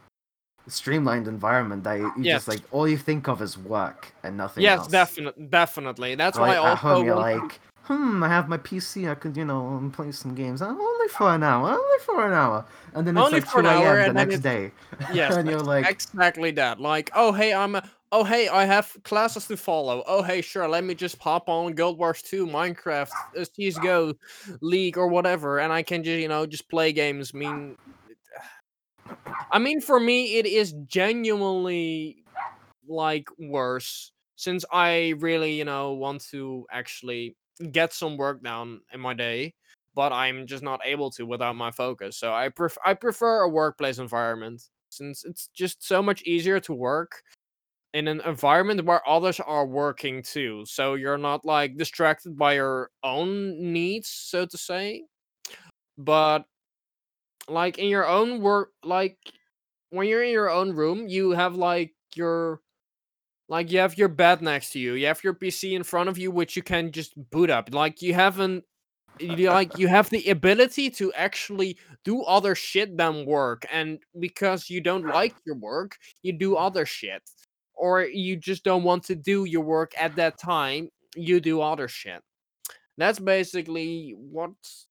streamlined environment that you, yes. just like all you think of is work and nothing yes, else. Yes, definitely, definitely. That's like, why I also home you're like, hmm, I have my PC, I could you know play some games. only for an hour, only for an hour, and then it's only like two a.m. the next day. *laughs* Yes, and you're like exactly that. Like, oh hey, I'm. A, oh hey, I have classes to follow. Oh hey, sure, let me just pop on Guild Wars 2, Minecraft, uh, CS:GO, League, or whatever, and I can just you know just play games. I mean, I mean, for me, it is genuinely like worse since I really you know want to actually get some work done in my day. But I'm just not able to without my focus. So I pref- I prefer a workplace environment since it's just so much easier to work in an environment where others are working too. So you're not like distracted by your own needs, so to say. But like in your own work, like when you're in your own room, you have like your like you have your bed next to you, you have your PC in front of you, which you can just boot up. Like you haven't you like you have the ability to actually do other shit than work and because you don't *laughs* like your work you do other shit or you just don't want to do your work at that time, you do other shit. That's basically what's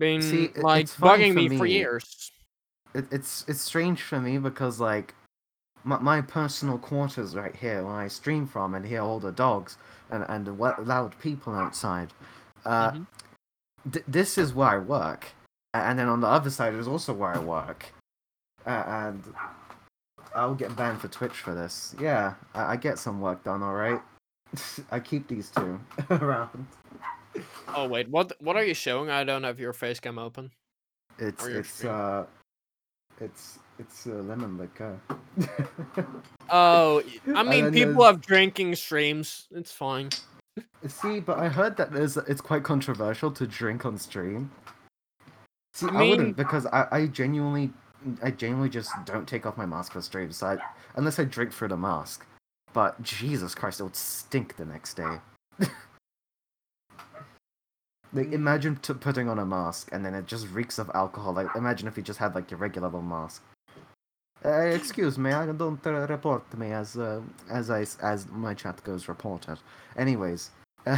been See, like bugging me, me, for years. It, it's it's strange for me because like my, my personal quarters right here where I stream from and hear all the dogs and and the loud people outside. Uh, mm-hmm. th- this is where I work, and then on the other side is also where I work, uh, and I'll get banned for Twitch for this. Yeah, I, I get some work done. All right. *laughs* I keep these two *laughs* around. Oh wait, what what are you showing? I don't have your face cam open. It's it's stream. uh, it's it's uh, lemon liquor. *laughs* oh, I mean, people have drinking streams. It's fine. See, but I heard that there's it's quite controversial to drink on stream. See, I, mean, I wouldn't because I, I genuinely I genuinely just don't take off my mask for stream, so I, unless I drink through the mask. But Jesus Christ, it would stink the next day. *laughs* like, imagine t- putting on a mask and then it just reeks of alcohol. Like, imagine if you just had like your regular little mask. Uh, excuse me, I don't uh, report me as uh, as I as my chat goes reported. Anyways. *laughs*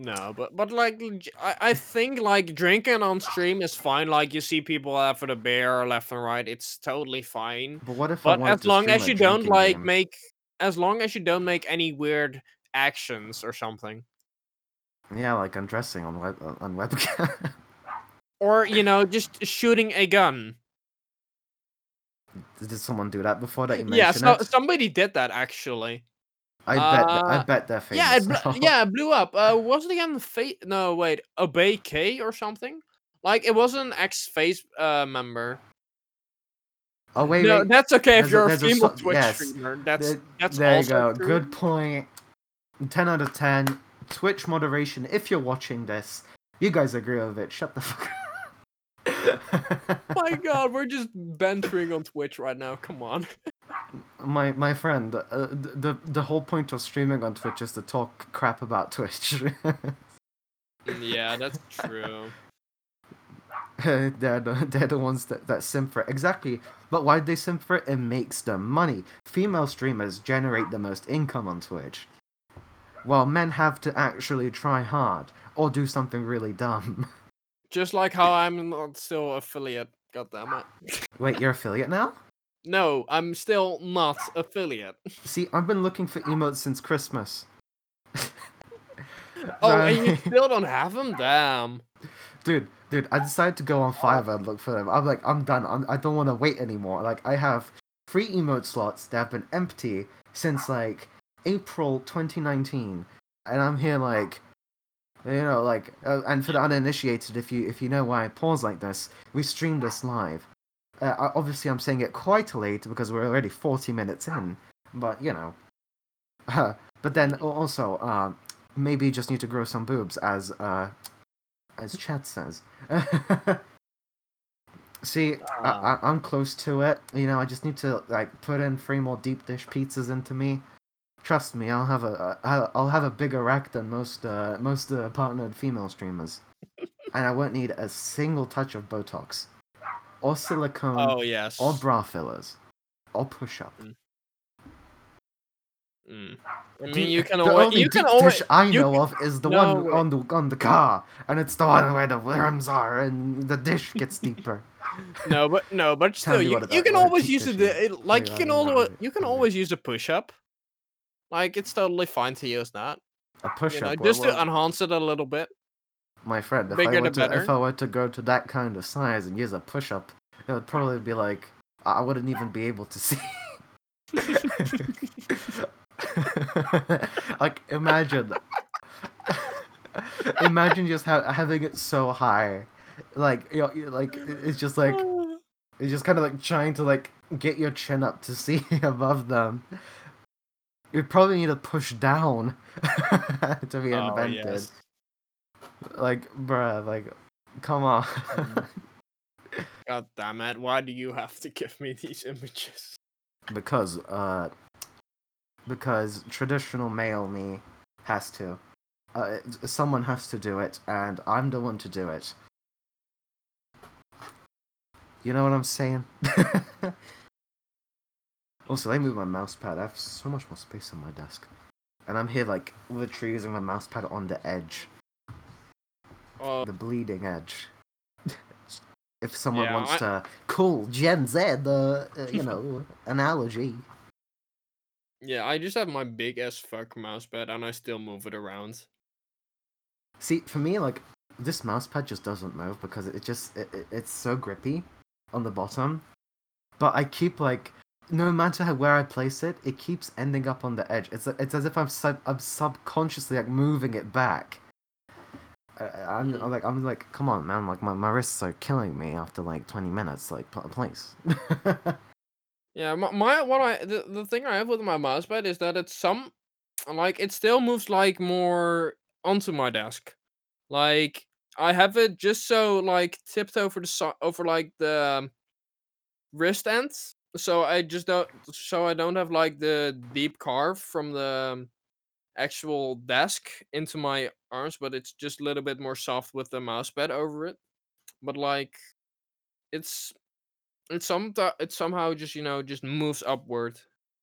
No, but but like I, I think like drinking on stream is fine. Like you see people after the beer left and right, it's totally fine. But what if? But as long as you don't like game? make, as long as you don't make any weird actions or something. Yeah, like undressing on web on webcam. *laughs* or you know, just shooting a gun. Did someone do that before that you mentioned Yeah, so, it? somebody did that actually. I bet. Uh, I bet they're famous. Yeah, it bl- yeah, it blew up. Uh, was it again? Fa- no, wait, Obey K or something? Like it was an ex-FaZe uh, member. Oh wait, no, wait. that's okay if you're a female a, Twitch yes. streamer. That's that's there you go. True. Good point. Ten out of ten. Twitch moderation, if you're watching this, you guys agree with it. Shut the fuck up. *laughs* My God, we're just bantering on Twitch right now. Come on. my my friend, uh, the the whole point of streaming on Twitch is to talk crap about Twitch. *laughs* yeah, that's true. *laughs* they're the, they're the ones that, that simp for it. Exactly. But why do they simp for it? It makes them money. Female streamers generate the most income on Twitch. While men have to actually try hard or do something really dumb. *laughs* Just like how I'm not still affiliate. God damn it. Wait, you're affiliate now? No, I'm still not affiliate. See, I've been looking for emotes since Christmas. *laughs* oh, and you still don't have them? Damn. Dude, dude, I decided to go on Fiverr and look for them. I'm like, I'm done. I'm, I do not want to wait anymore. Like, I have three emote slots that have been empty since like April 2019, and I'm here like, you know, like, uh, and for the uninitiated, if you if you know why I pause like this, we streamed this live. Uh, obviously, I'm saying it quite late because we're already 40 minutes in, but you know. Uh, *laughs* but then also, uh, maybe you just need to grow some boobs, as uh, as chat says. *laughs* See, I, am close to it. You know, I just need to like put in three more deep dish pizzas into me. Trust me, I'll have a I'll have a bigger rack than most uh, most uh, partnered female streamers, *laughs* and I won't need a single touch of Botox, or silicone, oh yes, or bra fillers, or push up. Mm. Mm. I mean, you can the only You can always. I know can, of is the no, one on the on the car, and it's the one where the worms are, and the dish gets *laughs* deeper. no, but no, but still, you, you can always use it like you can always you can always use a push up. Like it's totally fine to use that. A push up, you know, just to enhance it a little bit. My friend, if I, were to, if I were to go to that kind of size and use a push up, it would probably be like I wouldn't even be able to *laughs* see. *laughs* like imagine *laughs* imagine just ha- having it so high like you know, like it's just like *sighs* it's just kind of like trying to like get your chin up to see above them you probably need to push down *laughs* to be oh, invented yes. like bruh like come on *laughs* god damn it why do you have to give me these images because uh because traditional male me has to. Uh, someone has to do it, and I'm the one to do it. You know what I'm saying? *laughs* also, me move my mouse pad. I have so much more space on my desk. And I'm here, like, literally using my mouse pad on the edge. Uh, the bleeding edge. *laughs* if someone yeah, wants I... to call Gen Z the, uh, you know, *laughs* analogy. Yeah, I just have my big as fuck mousepad and I still move it around. See, for me, like this mousepad just doesn't move because it just it, it, it's so grippy on the bottom. But I keep like no matter how, where I place it, it keeps ending up on the edge. It's it's as if I'm sub, I'm subconsciously like moving it back. I, am like I'm like come on man like my, my wrists are killing me after like 20 minutes like please *laughs* Yeah, my, my what I the, the thing I have with my mouse pad is that it's some like it still moves like more onto my desk. Like I have it just so like tipped over the so- over like the um, wrist ends, so I just don't so I don't have like the deep carve from the actual desk into my arms, but it's just a little bit more soft with the mouse pad over it. But like it's it's some uh, it somehow just you know just moves upward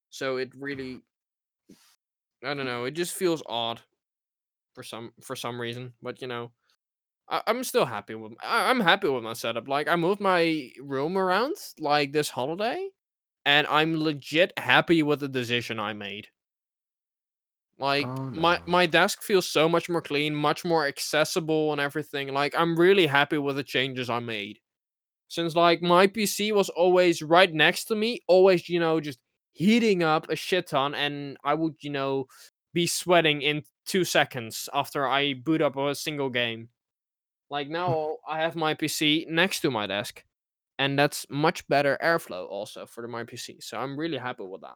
so it really i don't know it just feels odd for some for some reason but you know I, i'm still happy with i'm happy with my setup like i moved my room around like this holiday and i'm legit happy with the decision i made like oh, no. my my desk feels so much more clean much more accessible and everything like i'm really happy with the changes i made since like my PC was always right next to me, always, you know, just heating up a shit ton, and I would, you know, be sweating in two seconds after I boot up a single game. Like *laughs* now, I have my PC next to my desk, and that's much better airflow also for the my PC. So I'm really happy with that.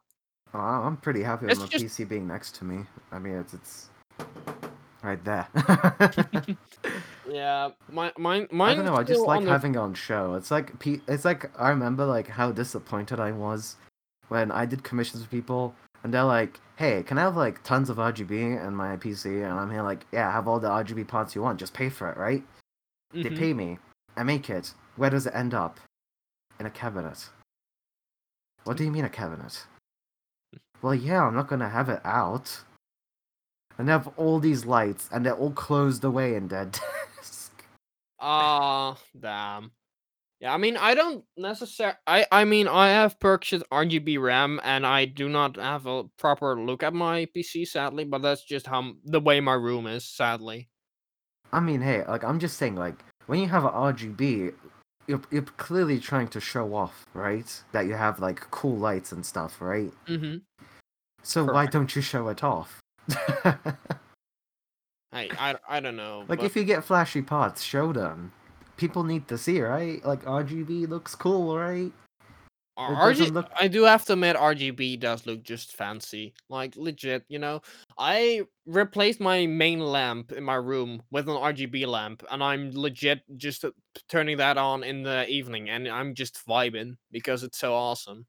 Oh, I'm pretty happy with my just... PC being next to me. I mean, it's it's right there. *laughs* *laughs* Yeah, my mine mine. I don't know. I just like on the- having it on show. It's like it's like I remember like how disappointed I was when I did commissions for people, and they're like, "Hey, can I have like tons of RGB in my PC?" And I'm here like, "Yeah, have all the RGB parts you want. Just pay for it, right?" They Mhm. pay me. I make it. Where does it end up? In a cabinet. What do you mean a cabinet? Well, yeah, I'm not gonna have it out. And they have all these lights, and they're all closed away in their *laughs* desk. Ah, damn. Yeah, I mean, I don't necessarily. I I mean, I have purchased RGB RAM, and I do not have a proper look at my PC, sadly. But that's just how the way my room is, sadly. I mean, hey, like I'm just saying, like when you have a RGB, you're you're clearly trying to show off, right? That you have like cool lights and stuff, right? Mm-hmm. So why don't you show it off? *laughs* I, I I don't know. like but- if you get flashy parts, show them. People need to see, right? Like RGB looks cool, right? RG, look- I do have to admit, RGB does look just fancy. Like legit, you know. I replaced my main lamp in my room with an RGB lamp, and I'm legit just uh, turning that on in the evening, and I'm just vibing because it's so awesome.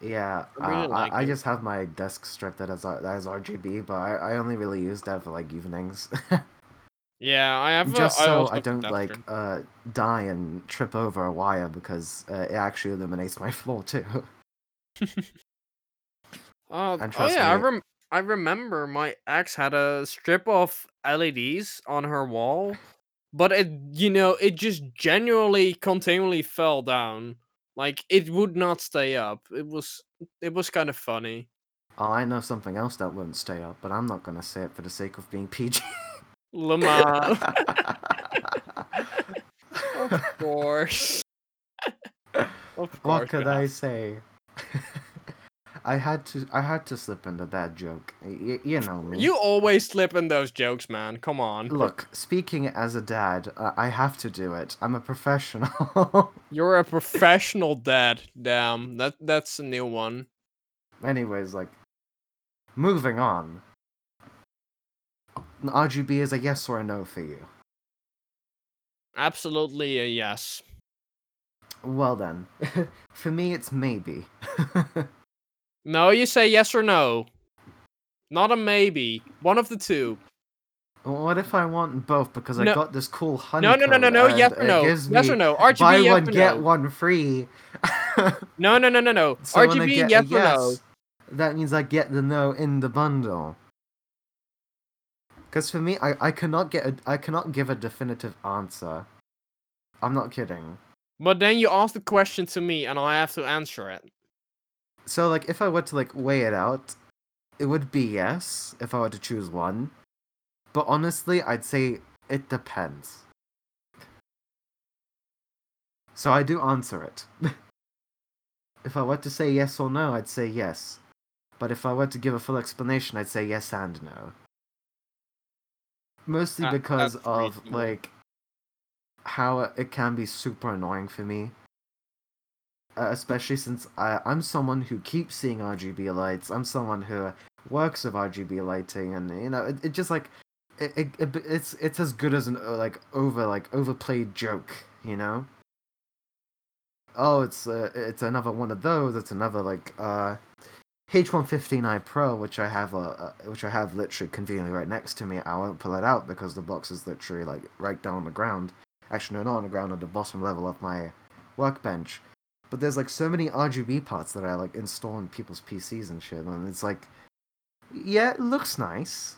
Yeah, I really uh, like I, I just have my desk stripped as R- as RGB, but I, I only really use that for like evenings, *laughs* Yeah, I have. just a, I so also I don't like uh die and trip over a wire because uh, it actually illuminates my *laughs* floor too. *laughs* Uh, oh yeah, I rem- I remember my ex had a strip of LEDs on her wall, but it you know it just genuinely continually fell down. Like it would not stay up. It was it was kind of funny. Oh, I know something else that wouldn't stay up, but I'm not gonna say it for the sake of being *laughs* PG. Lamar, of course. *laughs* of course. what could. I say? *laughs* I had to I had to slip into that joke. Y- you know me. You always slip in those jokes, man. Come on. Look, speaking as a dad, uh, I have to do it. I'm a professional. *laughs* You're a professional dad. Damn, that that's a new one. Anyways, like, moving on. RGB is a yes or a no for you. Absolutely a yes. Well then, *laughs* for me it's maybe. *laughs* No, you say yes or no. Not a maybe. One of the two. what if I want both because I got this cool honey? No, no, no, no, no. Yes or no. Yes or no. RGB. Buy yes one or get no. one free. *laughs* No, no, no, no, no. So RGB. a Yes or no. That means I get the no in the bundle. Because for me, I, I cannot get a, I cannot give a definitive answer. I'm not kidding. But then you ask the question to me, and I have to answer it. So like, if I were to like weigh it out, it would be yes if I were to choose one. But honestly, I'd say it depends. So I do answer it. *laughs* if I were to say yes or no, I'd say yes. But if I were to give a full explanation, I'd say yes and no. Mostly That- because of reasonable. like how it can be super annoying for me. Uh, especially since I, I'm someone who keeps seeing RGB lights. I'm someone who works with RGB lighting, and you know, it, it just like it, it, it it's it's as good as an uh, like over like overplayed joke, you know. Oh, it's uh, it's another one of those. It's another like uh, H115i Pro, which I have uh, uh, which I have literally conveniently right next to me. I won't pull it out because the box is literally like right down on the ground. Actually, no, not on the ground, on the bottom level of my workbench. But there's like so many RGB parts that I like install on people's PCs and shit, and it's like, yeah, it looks nice.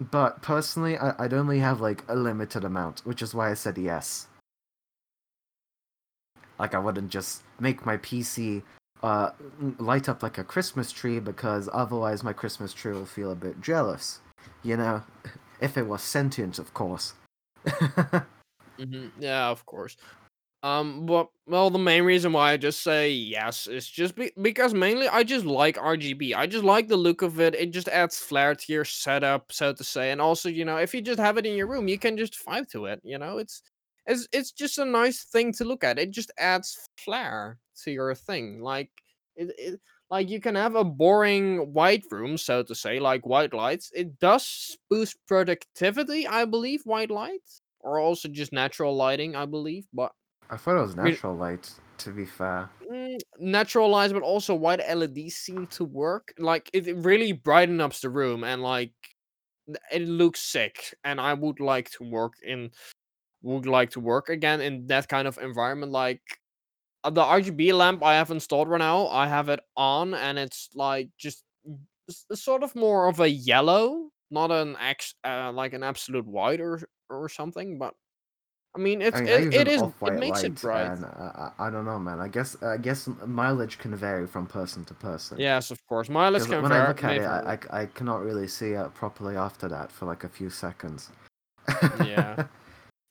But personally, I, I'd only have like a limited amount, which is why I said yes. Like I wouldn't just make my PC uh, light up like a Christmas tree because otherwise my Christmas tree will feel a bit jealous. You know, *laughs* if it was sentient, of course. *laughs* hmm Yeah, of course. Um, but well, the main reason why I just say yes is just be- because mainly I just like RGB. I just like the look of it. It just adds flair to your setup, so to say. And also, you know, if you just have it in your room, you can just vibe to it. You know, it's it's it's just a nice thing to look at. It just adds flair to your thing. Like it, it like you can have a boring white room, so to say, like white lights. It does boost productivity, I believe, white lights, or also just natural lighting, I believe. But I thought it was natural light. To be fair, mm, natural lights, but also white LEDs seem to work. Like it really brightens up the room, and like it looks sick. And I would like to work in, would like to work again in that kind of environment, like uh, the RGB lamp I have installed right now, I have it on and it's like just sort of more of a yellow, not an ex uh, like an absolute white or or something. But I mean, it's I mean, I it, it is it makes it bright. and I, I I don't know, man. I guess I guess mileage can vary from person to person. Yes, of course. mileage can when I vary. look at it, I. I, I cannot really see it properly after that for like a few seconds. Yeah. *laughs*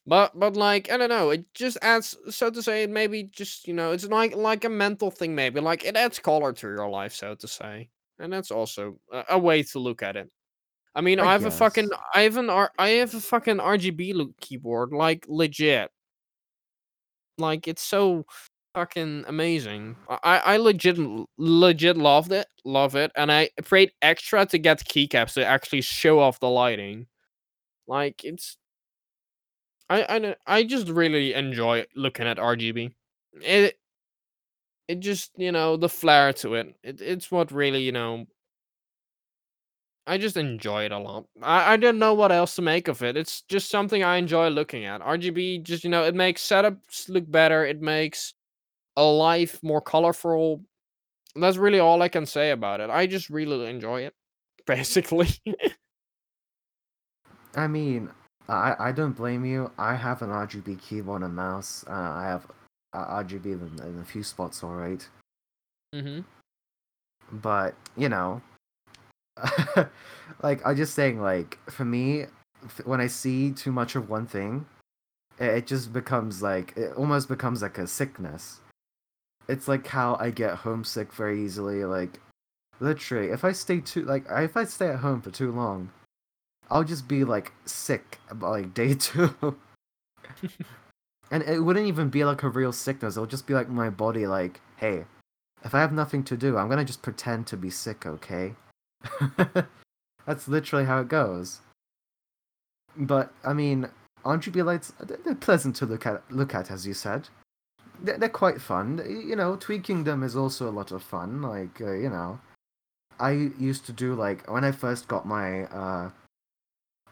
But but like I don't know, it just adds so to say. Maybe just you know, it's like like a mental thing. Maybe like it adds color to your life, so to say, and that's also a, a way to look at it. I mean, I I have a fucking. I have an, R, I have a fucking RGB keyboard, like legit. Like it's so fucking amazing. I, I I legit, legit loved it, love it, and I paid extra to get keycaps to actually show off the lighting. Like it's, I I I just really enjoy looking at RGB. It it just you know the flair to it. It it's what really you know I just enjoy it a lot. I, I don't know what else to make of it. It's just something I enjoy looking at. RGB just, you know, it makes setups look better. It makes a life more colorful. That's really all I can say about it. I just really enjoy it, *laughs* basically. I mean, I I don't blame you. I have an RGB keyboard and mouse. Uh, I have uh, RGB in, in a few spots, all right. hmm But you know, *laughs* like I'm just saying, like for me, f- when I see too much of one thing, it, it just becomes like it almost becomes like a sickness. It's like how I get homesick very easily. Like literally, if I stay too like if I stay at home for too long, I'll just be like sick by like day *laughs* two. and it wouldn't even be like a real sickness. It'll just be like my body like, hey, if I have nothing to do, I'm gonna just pretend to be sick, okay? *laughs* That's literally how it goes. But I mean, RGB lights they're pleasant to look at. Look at, as you said. They're, they're quite fun. You know, tweaking them is also a lot of fun. Like uh, you know, I used to do like when I first got my uh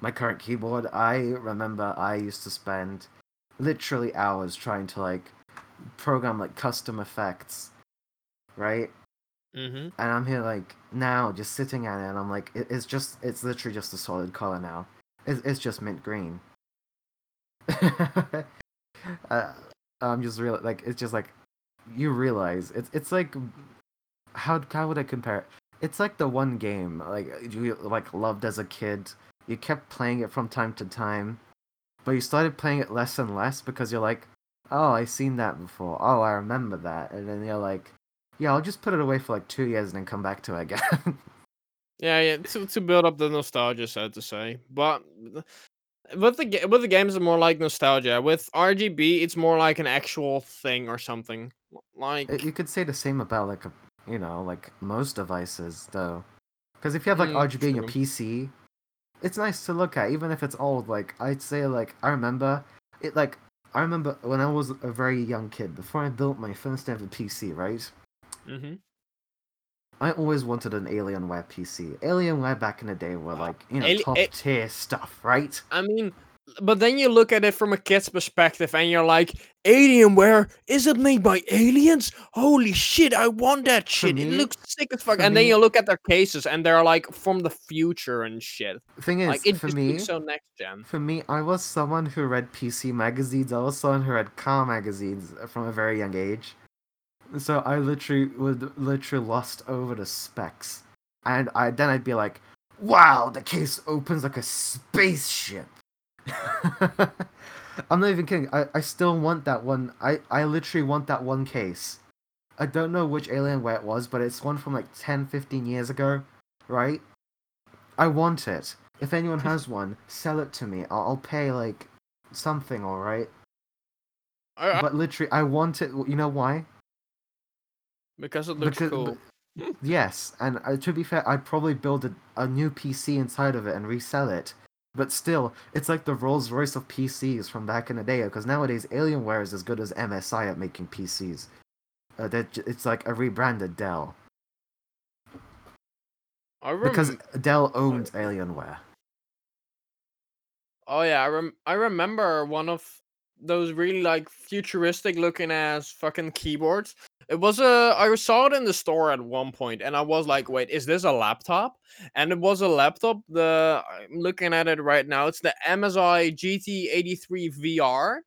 my current keyboard. I remember I used to spend literally hours trying to like program like custom effects, right? Mm-hmm. and I'm here like now just sitting at it and I'm like it, it's just it's literally just a solid color now. It's it's just mint green. *laughs* uh, I'm just real like it's just like you realize it's it's like how how would I compare it? It's like the one game like you like loved as a kid. You kept playing it from time to time, but you started playing it less and less because you're like, oh, I seen that before. Oh, I remember that, and then you're like, yeah, I'll just put it away for like two years and then come back to it again. *laughs* Yeah, yeah, to, to build up the nostalgia, so to say. But with the with the games, it's more like nostalgia. With RGB, it's more like an actual thing or something. Like, you could say the same about like you know like most devices though, because if you have like Mm, RGB in your. PC, it's nice to look at even if it's old. Like I'd say like I remember it like I remember when I was a very young kid before I built my first ever PC. Right, Mm-hmm. I always wanted an Alienware PC. Alienware back in the day were like you know Ali- top tier stuff, right? I mean, but then you look at it from a kid's perspective, and you're like, Alienware, is it made by aliens? Holy shit, I want that shit. it looks sick as fuck. And then you look at their cases, and they're like from the future and shit. Thing is, Like for me, so next gen. For me, I was someone who read PC magazines. I was someone who read car magazines from a very young age. So I literally would literally lost over the specs, and I then I'd be like, "Wow, the case opens like a spaceship." *laughs* I'm not even kidding. I, I still want that one. I, I literally want that one case. I don't know which Alienware it was, but it's one from like 10, 15 years ago, right? I want it. If anyone has *laughs* one, sell it to me. I'll, I'll pay like something, alright? I- But literally, I want it. You know why? because it looks because, cool. Yes, and uh, to be fair, I'd probably build a, a new PC inside of it and resell it. But still, it's like the Rolls Royce of PCs from back in the day. Because nowadays, Alienware is as good as MSI at making PCs. Uh, that it's like a rebranded Dell I rem- because Dell owns Alienware. Oh yeah, I rem- I remember one of those really like futuristic looking ass fucking keyboards. It was a I saw it in the store at one point and I was like, "Wait, is this a laptop?" And it was a laptop. The I'm looking at it right now. It's the MSI GT83 VR.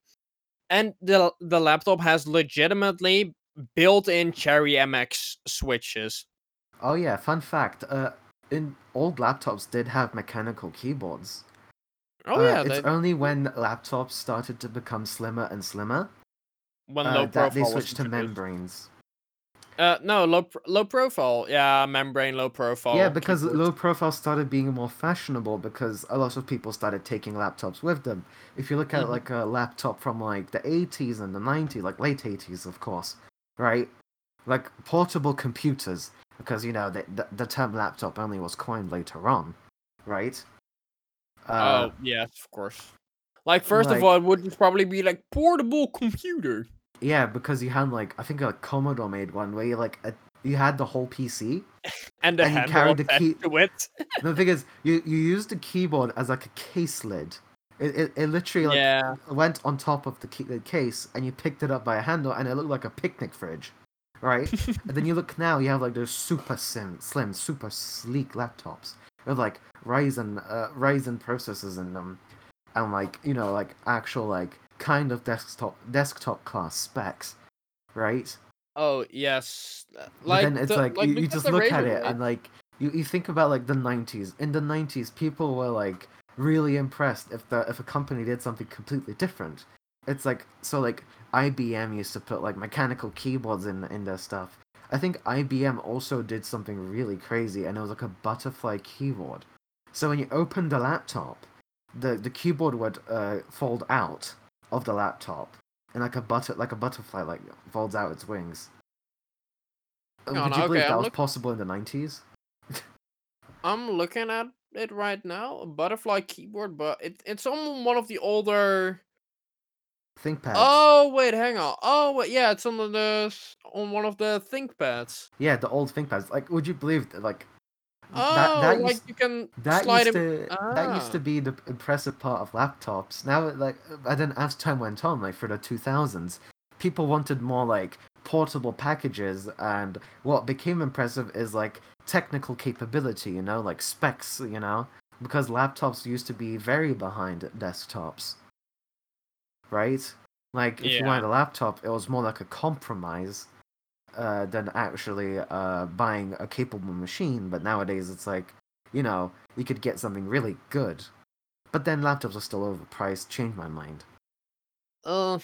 And the the laptop has legitimately built-in Cherry MX switches. Oh yeah, fun fact. Uh, in old laptops did have mechanical keyboards. Oh Uh, yeah, it's they, only when laptops started to become slimmer and slimmer when uh, low that profile they switched to membranes. Uh, no, low low profile. Yeah, membrane low profile. Yeah, because keyboards. low profile started being more fashionable because a lot of people started taking laptops with them. If you look at Mhm. like a laptop from like the 80s and the 90s, like late 80s, of course, right? Like portable computers, because you know the the, the term laptop only was coined later on, right? Uh, oh yes, of course. Like first like- of all, it would probably be like portable computer. Yeah, because you had like I think a Commodore made one where you like a, you had the whole PC. *laughs* And And you carry the key- the thing is, you you used the keyboard as like a case lid. It it, it literally like yeah. went on top of the, key, the case and you picked it up by a handle and it looked like a picnic fridge, right? *laughs* and then you look now, you have like those super slim, slim, super sleek laptops with like Ryzen uh, Ryzen processors in them, and like you know like actual like kind of desktop desktop class specs, right? Oh yes. But Like then it's the- like, you, you just look at it and like you, you think about like the 90s in the 90s people were like really impressed if the if a company did something completely different it's like so like IBM used to put like mechanical keyboards in in their stuff I think IBM also did something really crazy and it was like a butterfly keyboard so when you opened the laptop the the keyboard would uh, fold out of the laptop and like a butter like a butterfly like folds out its wings would on, you okay, believe that I'm was look- possible in the 90s? I'm looking at it right now. A butterfly keyboard, but it, it's on one of the older. ThinkPads. Oh wait, hang on. Oh wait, yeah, it's on the on one of the ThinkPads. Yeah, the old ThinkPads. Like, would you believe that, like Oh, that that like used, you can that slide used it. to that used to Ah. be the impressive part of laptops. Now, like, and then as time went on, like for the 2000s, people wanted more like portable packages, and what became impressive is like technical capability. You know, like specs. You know, because laptops used to be very behind desktops. Right? Like if you Yeah. wanted a laptop, it was more like a compromise uh, than actually uh, buying a capable machine. But nowadays, it's like, you know, you could get something really good. But then laptops are still overpriced. Change my mind. Uh,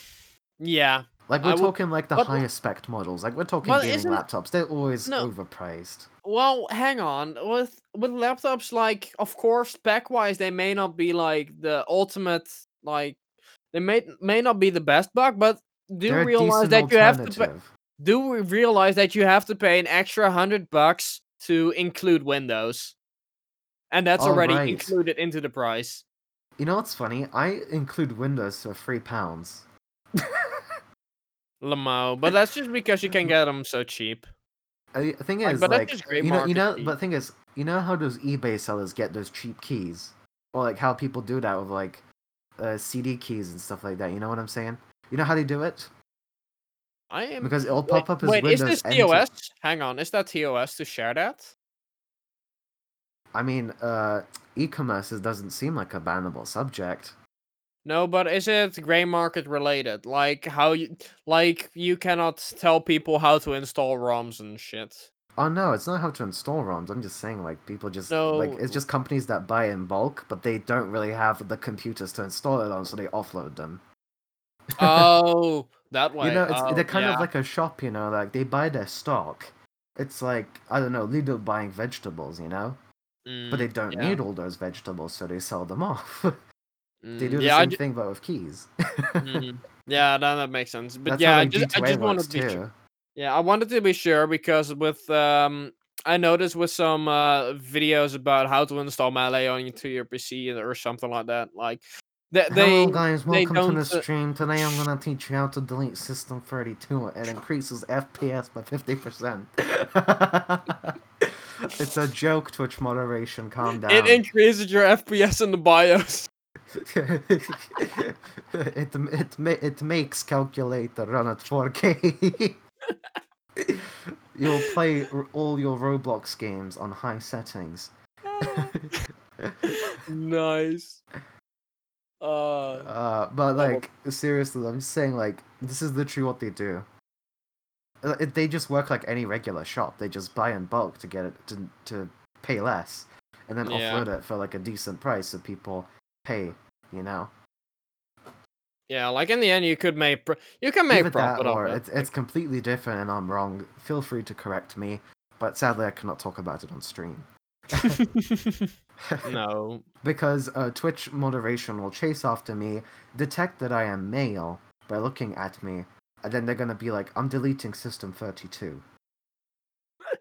yeah. Like we're would- talking like the higher spec models. Like we're talking Well, gaming laptops. They're always No. overpriced. Well, hang on. With with laptops, like of course, spec wise, they may not be like the ultimate. Like they may may not be the best bug, but do They're realize that you have to. Do we realize that you have to pay an extra hundred bucks to include Windows, and that's already Alright. included into the price. You know what's funny? I include Windows for three pounds. *laughs* Lamo, but that's just because you can get them so cheap. I- The thing Like, is, but that's like, just great you know, you know, but the thing is, you know how those eBay sellers get those cheap keys, or like how people do that with like uh, CD keys and stuff like that. You know what I'm saying? You know how they do it? I am Because it'll wait, pop up as wait, Windows. is this TOS? Hang on, is that TOS to share that? I mean, uh, e-commerce doesn't seem like a bannable subject. No, but is it gray market related? Like how you like you cannot tell people how to install ROMs and shit. Oh no, it's not how to install ROMs. I'm just saying, like people just like it's just companies that buy in bulk, but they don't really have the computers to install it on, so they offload them. Oh, that way. You know, it's, oh, they're kind yeah. of like a shop. You know, like they buy their stock. It's like I don't know, Lidl buying vegetables. You know, but they Mm, don't yeah. need all those vegetables, so they sell them off. *laughs* they mm, do the yeah, same thing, but with keys. mm, *laughs* yeah, that, that makes sense. But That's yeah, I just, I G2A just wanted to be sure. Yeah, I wanted to be sure because with um I noticed with some uh, videos about how to install Melee onto your PC or something like that. Like they, Hello guys, they welcome to the stream. Today I'm gonna teach you how to delete System 32. It increases FPS by 50%. *laughs* it's a joke, Twitch moderation, calm down. it increases your FPS in the BIOS. *laughs* it, it, it makes calculator run at 4K. *laughs* You'll play all your Roblox games on high settings. nice. Uh, Uh, but like seriously, I'm saying like this is literally what they do. Uh, They just work like any regular shop. They just buy in bulk to get it to to pay less, and then Yeah. offload it for like a decent price so people pay. You know, yeah, like in the end, you could make pro- you can make either that profit or it. it's it's completely different, and I'm wrong. Feel free to correct me, but sadly I cannot talk about it on stream. *laughs* no. because uh, Twitch moderation will chase after me, detect that I am male by looking at me, and then they're gonna be like, "I'm deleting System 32." *laughs*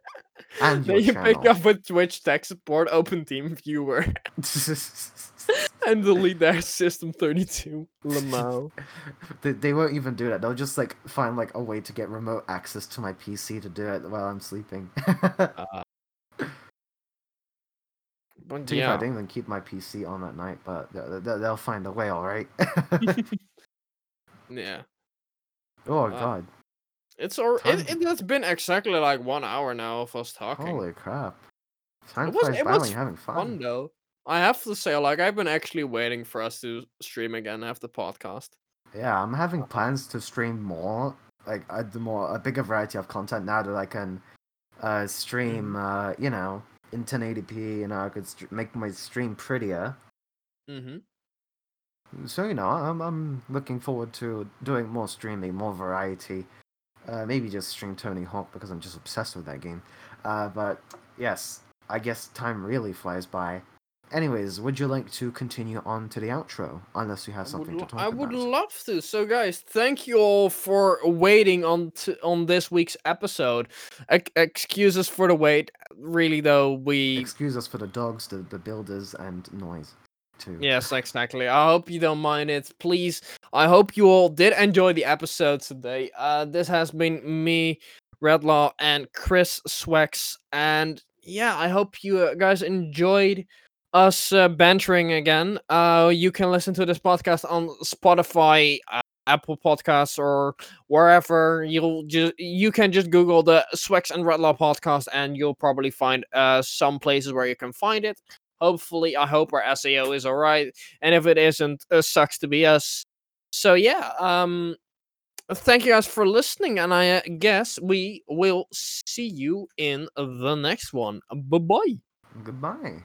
And then your you pick up with Twitch tech support, open TeamViewer, *laughs* and delete their system 32. Lamau. they, they won't even do that. They'll just like find like a way to get remote access to my PC to do it while I'm sleeping. But To be fair, I didn't even keep my PC on that night, but they- they- they'll find a way, all right. *laughs* Yeah. *laughs* oh Uh, god, It's or it, it has been exactly like one hour now of us talking. holy crap! Time It was- flies it was having Fun though. I have to say, like I've been actually waiting for us to stream again after podcast. Yeah, I'm having plans to stream more, like the more a bigger variety of content now that I can uh, stream. Uh, you know, in 1080p. and I could st- make my stream prettier. Mm-hmm. So you know, I'm I'm looking forward to doing more streaming, more variety. Uh, maybe just stream Tony Hawk because I'm just obsessed with that game. Uh, but yes, I guess time really flies by. Anyways, would you like to continue on to the outro? Unless you have something to talk I about. I would love to. So, guys, thank you all for waiting on to, on this week's episode. Ex- excuses for the wait. Really, though, we Excuse us for the dogs, the, the builders, and noise, too. Yes, exactly. I hope you don't mind it. Please, I hope you all did enjoy the episode today. Uh, this has been me, Redlaw, and Chris Swex. And yeah, I hope you uh, guys enjoyed us uh, bantering again. Uh, you can listen to this podcast on Spotify, uh, Apple Podcasts, or wherever. You'll just you can just Google the Swex and Redlaw podcast, and you'll probably find uh some places where you can find it hopefully i hope our SEO is all right and if it isn't uh, sucks to be us so yeah um thank you guys for listening and i uh, guess we will see you in the next one bye bye Goodbye.